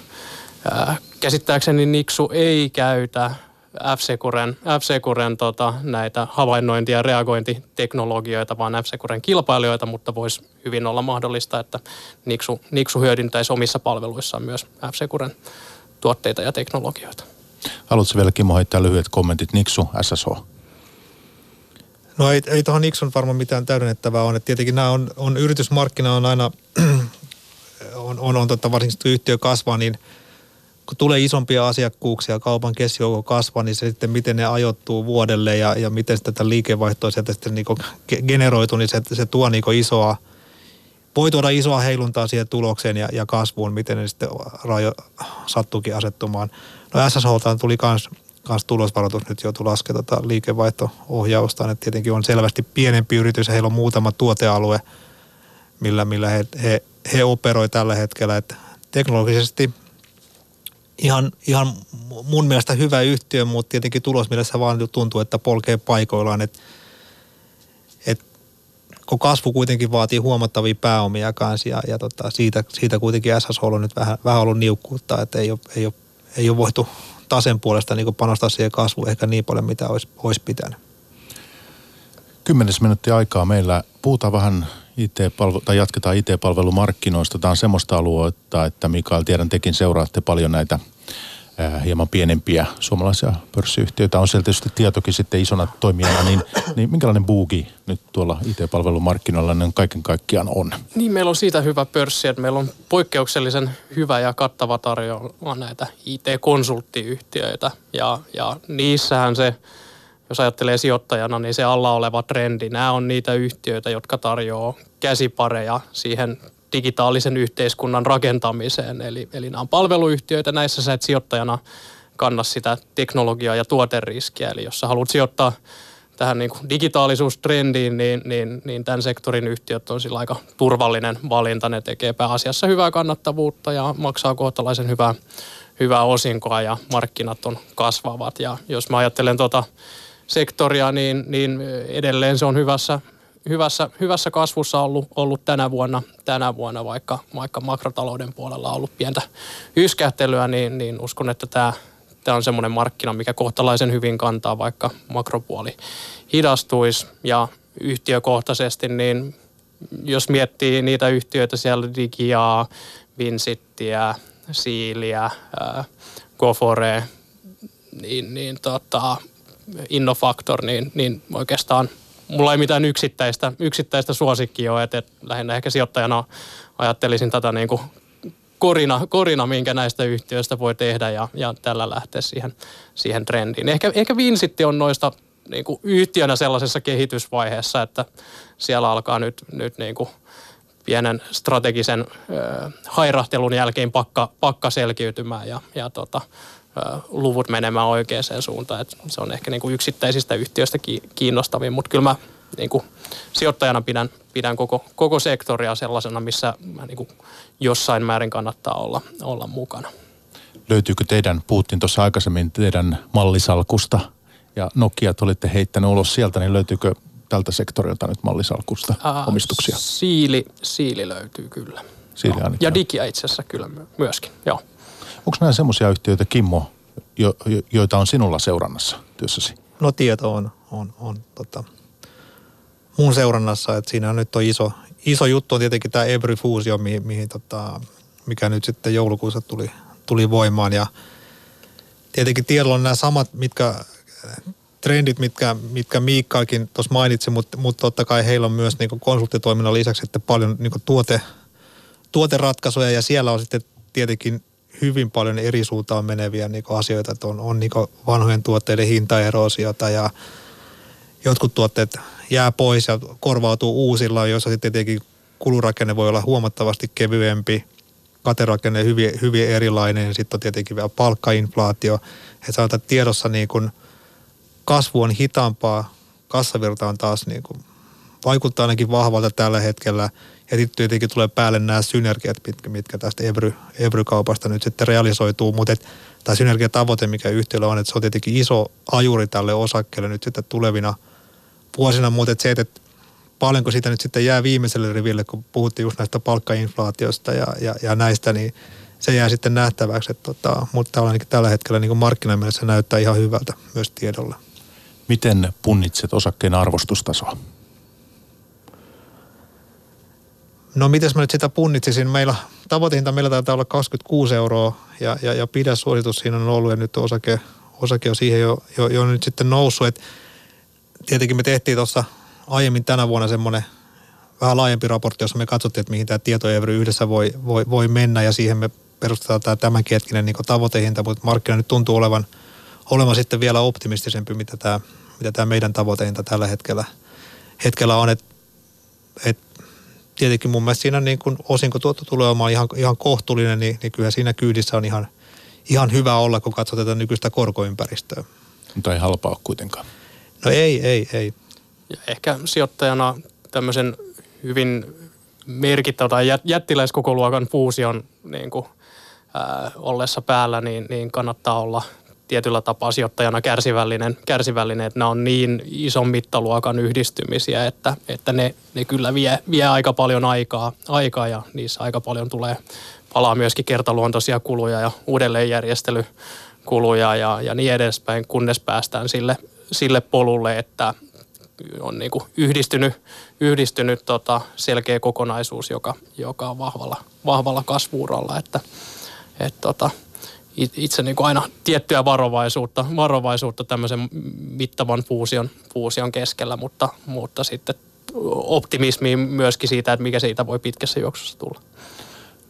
käsittääkseni Niksu ei käytä F-Securen, F-Securen tota, näitä havainnointi- ja reagointiteknologioita, vaan F-Securen kilpailijoita, mutta voisi hyvin olla mahdollista, että Niksu, Niksu hyödyntäisi omissa palveluissaan myös F-Securen tuotteita ja teknologioita. Haluatko vielä Kimmo heittää lyhyet kommentit Niksu, SSH? No ei, ei tuohon Niksun varmaan mitään täydennettävää on. Että tietenkin nämä on, on yritysmarkkina on aina, on, on, on totta, varsinkin yhtiö kasvaa, niin – kun tulee isompia asiakkuuksia, kaupan keskijoukko kasvaa, niin se sitten miten ne ajoittuu vuodelle ja, ja miten tätä liikevaihtoa sieltä sitten niin generoituu, niin se, se tuo niin isoa, voi tuoda isoa heiluntaa siihen tulokseen ja, ja kasvuun, miten ne sitten rajo, sattuukin asettumaan. No SSH tuli kans, kans tulosvaroitus nyt joutuu laskemaan tota liikevaihto-ohjausta, että tietenkin on selvästi pienempi yritys ja heillä on muutama tuotealue, millä, millä he, he, he operoi tällä hetkellä, että teknologisesti – ihan, ihan mun mielestä hyvä yhtiö, mutta tietenkin tulosmielessä vaan tuntuu, että polkee paikoillaan. Että et, kun kasvu kuitenkin vaatii huomattavia pääomia kanssa ja, ja tota, siitä, siitä kuitenkin SSH on nyt vähän, vähän ollut niukkuutta, että ei ole, ei ole, ei ole voitu tasen puolesta niin panostaa siihen kasvuun ehkä niin paljon, mitä olisi, olisi pitänyt. Kymmenes minuuttia aikaa meillä. Puhutaan vähän IT-palvelu, tai jatketaan IT-palvelumarkkinoista. Tämä on semmoista aluetta, että Mikael, tiedän tekin seuraatte paljon näitä ää, hieman pienempiä suomalaisia pörssiyhtiöitä. On siellä tietysti tietokin sitten isona toimijana, niin, niin minkälainen buugi nyt tuolla IT-palvelumarkkinoilla niin kaiken kaikkiaan on? Niin, meillä on siitä hyvä pörssi, että meillä on poikkeuksellisen hyvä ja kattava tarjoama näitä IT-konsulttiyhtiöitä. Ja, ja niissähän se, jos ajattelee sijoittajana, niin se alla oleva trendi, nämä on niitä yhtiöitä, jotka tarjoaa käsipareja siihen digitaalisen yhteiskunnan rakentamiseen. Eli, eli nämä on palveluyhtiöitä, näissä sä et sijoittajana kanna sitä teknologiaa ja tuoteriskiä. Eli jos sä haluat sijoittaa tähän niin kuin digitaalisuustrendiin, niin, niin, niin tämän sektorin yhtiöt on sillä aika turvallinen valinta. Ne tekee pääasiassa hyvää kannattavuutta ja maksaa kohtalaisen hyvää, hyvää osinkoa ja markkinat on kasvavat. Ja jos mä ajattelen tuota sektoria, niin, niin edelleen se on hyvässä, hyvässä, hyvässä kasvussa ollut, ollut tänä, vuonna, tänä vuonna, vaikka, vaikka makrotalouden puolella on ollut pientä yskähtelyä, niin, niin uskon, että tämä, tämä on semmoinen markkina, mikä kohtalaisen hyvin kantaa, vaikka makropuoli hidastuisi. Ja yhtiökohtaisesti, niin jos miettii niitä yhtiöitä siellä Digiaa, Vinsittiä, Siiliä, Gofore, niin, niin tota, Innofactor, niin, niin oikeastaan – mulla ei mitään yksittäistä, yksittäistä suosikkia ole, että, että lähinnä ehkä sijoittajana ajattelisin tätä niin kuin korina, korina, minkä näistä yhtiöistä voi tehdä ja, ja tällä lähteä siihen, siihen trendiin. Ehkä, ehkä Vinsitti on noista niin kuin yhtiönä sellaisessa kehitysvaiheessa, että siellä alkaa nyt, nyt niin kuin pienen strategisen ö, hairahtelun jälkeen pakka, pakka selkiytymään ja, ja tota, luvut menemään oikeaan suuntaan. Et se on ehkä niin kuin yksittäisistä yhtiöistä kiinnostavin, mutta kyllä mä niin kuin sijoittajana pidän, pidän koko, koko sektoria sellaisena, missä mä niin kuin jossain määrin kannattaa olla, olla mukana. Löytyykö teidän, puhuttiin tuossa aikaisemmin teidän mallisalkusta ja Nokia olitte heittäneet ulos sieltä, niin löytyykö tältä sektorilta nyt mallisalkusta Ää, omistuksia? Siili, siili löytyy kyllä. Siili no. Ja digia itse asiassa kyllä myöskin, joo. Onko nämä semmoisia yhtiöitä, Kimmo, jo, jo, joita on sinulla seurannassa työssäsi? No tieto on, on, on tota, mun seurannassa, että siinä on nyt on iso, iso juttu on tietenkin tämä Every Fusion, mihin, mihin tota, mikä nyt sitten joulukuussa tuli, tuli voimaan ja tietenkin tiedolla on nämä samat, mitkä trendit, mitkä, mitkä Miikkakin tuossa mainitsi, mutta, mutta totta kai heillä on myös niin konsulttitoiminnan lisäksi että paljon niin tuote, tuoteratkaisuja ja siellä on sitten tietenkin hyvin paljon eri suuntaan meneviä niin asioita, että on, on niin vanhojen tuotteiden hintaerosiota ja jotkut tuotteet jää pois ja korvautuu uusilla, joissa sitten tietenkin kulurakenne voi olla huomattavasti kevyempi, katerakenne hyvin, hyvin erilainen ja sitten on tietenkin vielä palkkainflaatio. Että sanotaan, että tiedossa niin kuin kasvu on hitaampaa, kassavirta on taas niin kuin, vaikuttaa ainakin vahvalta tällä hetkellä – ja sitten tietenkin tulee päälle nämä synergiat, mitkä, mitkä tästä Evry, Evry-kaupasta nyt sitten realisoituu. Mutta tämä synergiatavoite, mikä yhtiöllä on, että se on tietenkin iso ajuri tälle osakkeelle nyt sitten tulevina vuosina. Mutta se, että paljonko siitä nyt sitten jää viimeiselle riville, kun puhuttiin just näistä palkkainflaatiosta ja, ja, ja näistä, niin se jää sitten nähtäväksi. Että tota, mutta tällä hetkellä niin markkinamielessä näyttää ihan hyvältä myös tiedolla. Miten punnitset osakkeen arvostustasoa? No miten mä nyt sitä punnitsisin? Meillä tavoitehinta meillä taitaa olla 26 euroa ja, ja, ja pidä suositus siinä on ollut ja nyt osake, osake on siihen jo, jo, jo nyt sitten noussut. Et tietenkin me tehtiin tuossa aiemmin tänä vuonna semmoinen vähän laajempi raportti, jossa me katsottiin, että mihin tämä tietoevry yhdessä voi, voi, voi mennä ja siihen me perustetaan tämä tämänkin hetkinen niin tavoitehinta, mutta markkina nyt tuntuu olevan, olevan sitten vielä optimistisempi, mitä tämä, mitä tämä meidän tavoitehinta tällä hetkellä, hetkellä on. Että et tietenkin mun mielestä siinä niin kun osinkotuotto tulee olemaan ihan, ihan kohtuullinen, niin, niin kyllä siinä kyydissä on ihan, ihan hyvä olla, kun katsotaan tätä nykyistä korkoympäristöä. Mutta ei halpaa ole kuitenkaan. No ei, ei, ei. Ja ehkä sijoittajana tämmöisen hyvin merkittävä tai jättiläiskokoluokan fuusion niin kuin, ää, ollessa päällä, niin, niin kannattaa olla tietyllä tapaa sijoittajana kärsivällinen, kärsivällinen että nämä on niin ison mittaluokan yhdistymisiä, että, että ne, ne kyllä vie, vie aika paljon aikaa, aikaa ja niissä aika paljon tulee palaa myöskin kertaluontoisia kuluja ja uudelleenjärjestelykuluja ja, ja niin edespäin, kunnes päästään sille, sille polulle, että on niin kuin yhdistynyt, yhdistynyt tota selkeä kokonaisuus, joka, joka on vahvalla, vahvalla kasvuuralla, että et tota, itse niin kuin aina tiettyä varovaisuutta, varovaisuutta tämmöisen mittavan fuusion, fuusion keskellä, mutta, mutta sitten optimismi myöskin siitä, että mikä siitä voi pitkässä juoksussa tulla.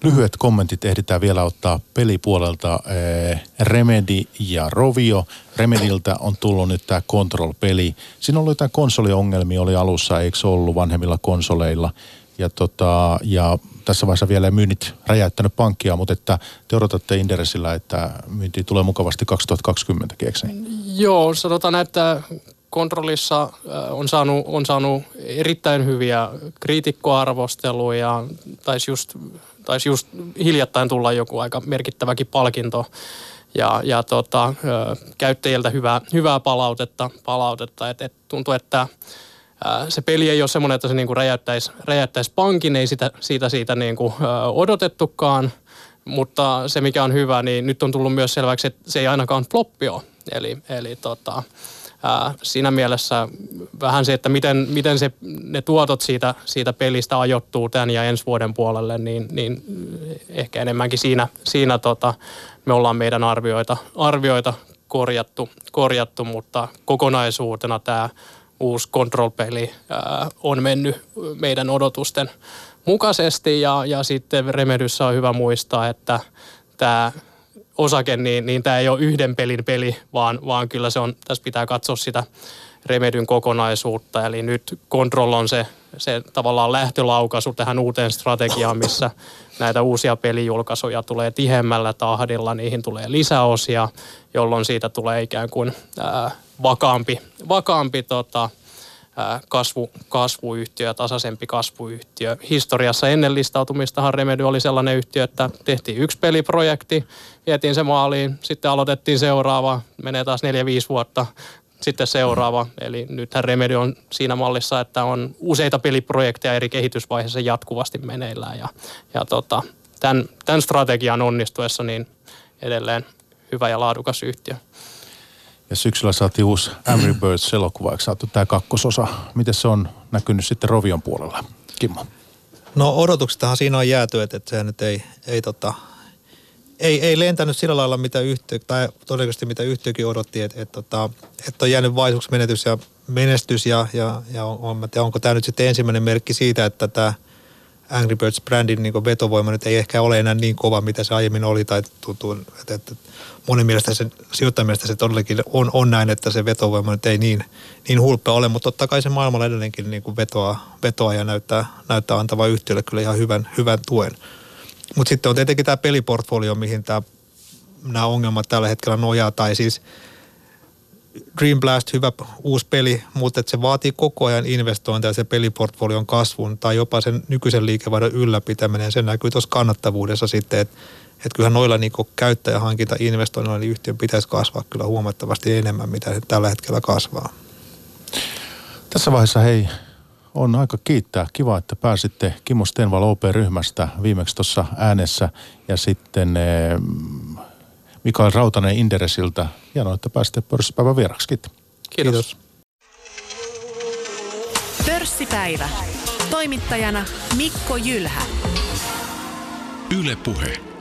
Lyhyet kommentit ehditään vielä ottaa pelipuolelta. Eh, Remedy ja Rovio. Remediltä on tullut nyt tämä Control-peli. Siinä oli jotain konsoliongelmia oli alussa, eikö ollut vanhemmilla konsoleilla. Ja, tota, ja tässä vaiheessa vielä myynnit räjäyttänyt pankkia, mutta että te odotatte Inderesillä, että myynti tulee mukavasti 2020 kekseen. Joo, sanotaan, että kontrollissa äh, on saanut, on saanut erittäin hyviä kriitikkoarvosteluja. Taisi just, taisi just hiljattain tulla joku aika merkittäväkin palkinto ja, ja tota, käyttäjiltä hyvää, hyvää palautetta. palautetta. Et, et tuntuu, että se peli ei ole semmoinen, että se niinku räjäyttäisi, räjäyttäisi pankin, ei sitä, siitä, siitä niinku, odotettukaan. Mutta se, mikä on hyvä, niin nyt on tullut myös selväksi, että se ei ainakaan floppi ole. Eli, eli tota, ää, siinä mielessä vähän se, että miten, miten se, ne tuotot siitä, siitä pelistä ajoittuu tämän ja ensi vuoden puolelle, niin, niin ehkä enemmänkin siinä, siinä tota, me ollaan meidän arvioita, arvioita korjattu, korjattu, mutta kokonaisuutena tämä uusi Control-peli ää, on mennyt meidän odotusten mukaisesti ja, ja sitten Remedyssä on hyvä muistaa, että tämä osake, niin, niin tämä ei ole yhden pelin peli, vaan, vaan kyllä se on, tässä pitää katsoa sitä Remedyn kokonaisuutta. Eli nyt Control on se, se tavallaan lähtölaukaisu tähän uuteen strategiaan, missä näitä uusia pelijulkaisuja tulee tihemmällä tahdilla, niihin tulee lisäosia, jolloin siitä tulee ikään kuin ää, vakaampi, vakaampi tota, kasvu, kasvuyhtiö tasaisempi kasvuyhtiö. Historiassa ennen listautumistahan Remedy oli sellainen yhtiö, että tehtiin yksi peliprojekti, vietiin se maaliin, sitten aloitettiin seuraava, menee taas neljä 5 vuotta, sitten seuraava. Eli nythän Remedy on siinä mallissa, että on useita peliprojekteja eri kehitysvaiheissa jatkuvasti meneillään. Ja, ja tota, tämän, tämän strategian onnistuessa niin edelleen hyvä ja laadukas yhtiö. Ja syksyllä saatiin uusi Angry Birds-elokuva, eikö saatu tämä kakkososa? Miten se on näkynyt sitten Rovion puolella? Kimmo. No odotuksestahan siinä on jääty, että, että se nyt ei, ei, tota, ei, ei lentänyt sillä lailla, mitä yhtiö, tai todennäköisesti mitä yhtiökin odotti, että, että, että, että on jäänyt vaisuksi menetys ja menestys ja, ja, ja on, on, onko tämä nyt sitten ensimmäinen merkki siitä, että tämä Angry Birds-brändin niin vetovoima nyt ei ehkä ole enää niin kova, mitä se aiemmin oli, tai tuntuu, että, että monen mielestä se, sijoittajan se todellakin on, on näin, että se vetovoima nyt ei niin, niin hulppea ole, mutta totta kai se maailmalla edelleenkin niin vetoaa ja näyttää, näyttää antava yhtiölle kyllä ihan hyvän, hyvän tuen. Mutta sitten on tietenkin tämä peliportfolio, mihin tämä, nämä ongelmat tällä hetkellä nojaa, tai siis Dream Blast, hyvä uusi peli, mutta se vaatii koko ajan investointeja se peliportfolion kasvun tai jopa sen nykyisen liikevaihdon ylläpitäminen. Se näkyy tuossa kannattavuudessa sitten, että että kyllähän noilla niin käyttäjähankinta investoinnilla niin yhtiön pitäisi kasvaa kyllä huomattavasti enemmän, mitä se tällä hetkellä kasvaa. Tässä vaiheessa hei, on aika kiittää. Kiva, että pääsitte Kimmo Stenval OP-ryhmästä viimeksi tuossa äänessä ja sitten eh, Mikael Rautanen Inderesiltä. Hienoa, että pääsitte pörssipäivän vieraksi. Kiitos. Kiitos. Pörssipäivä. Toimittajana Mikko Jylhä. Yle Puhe.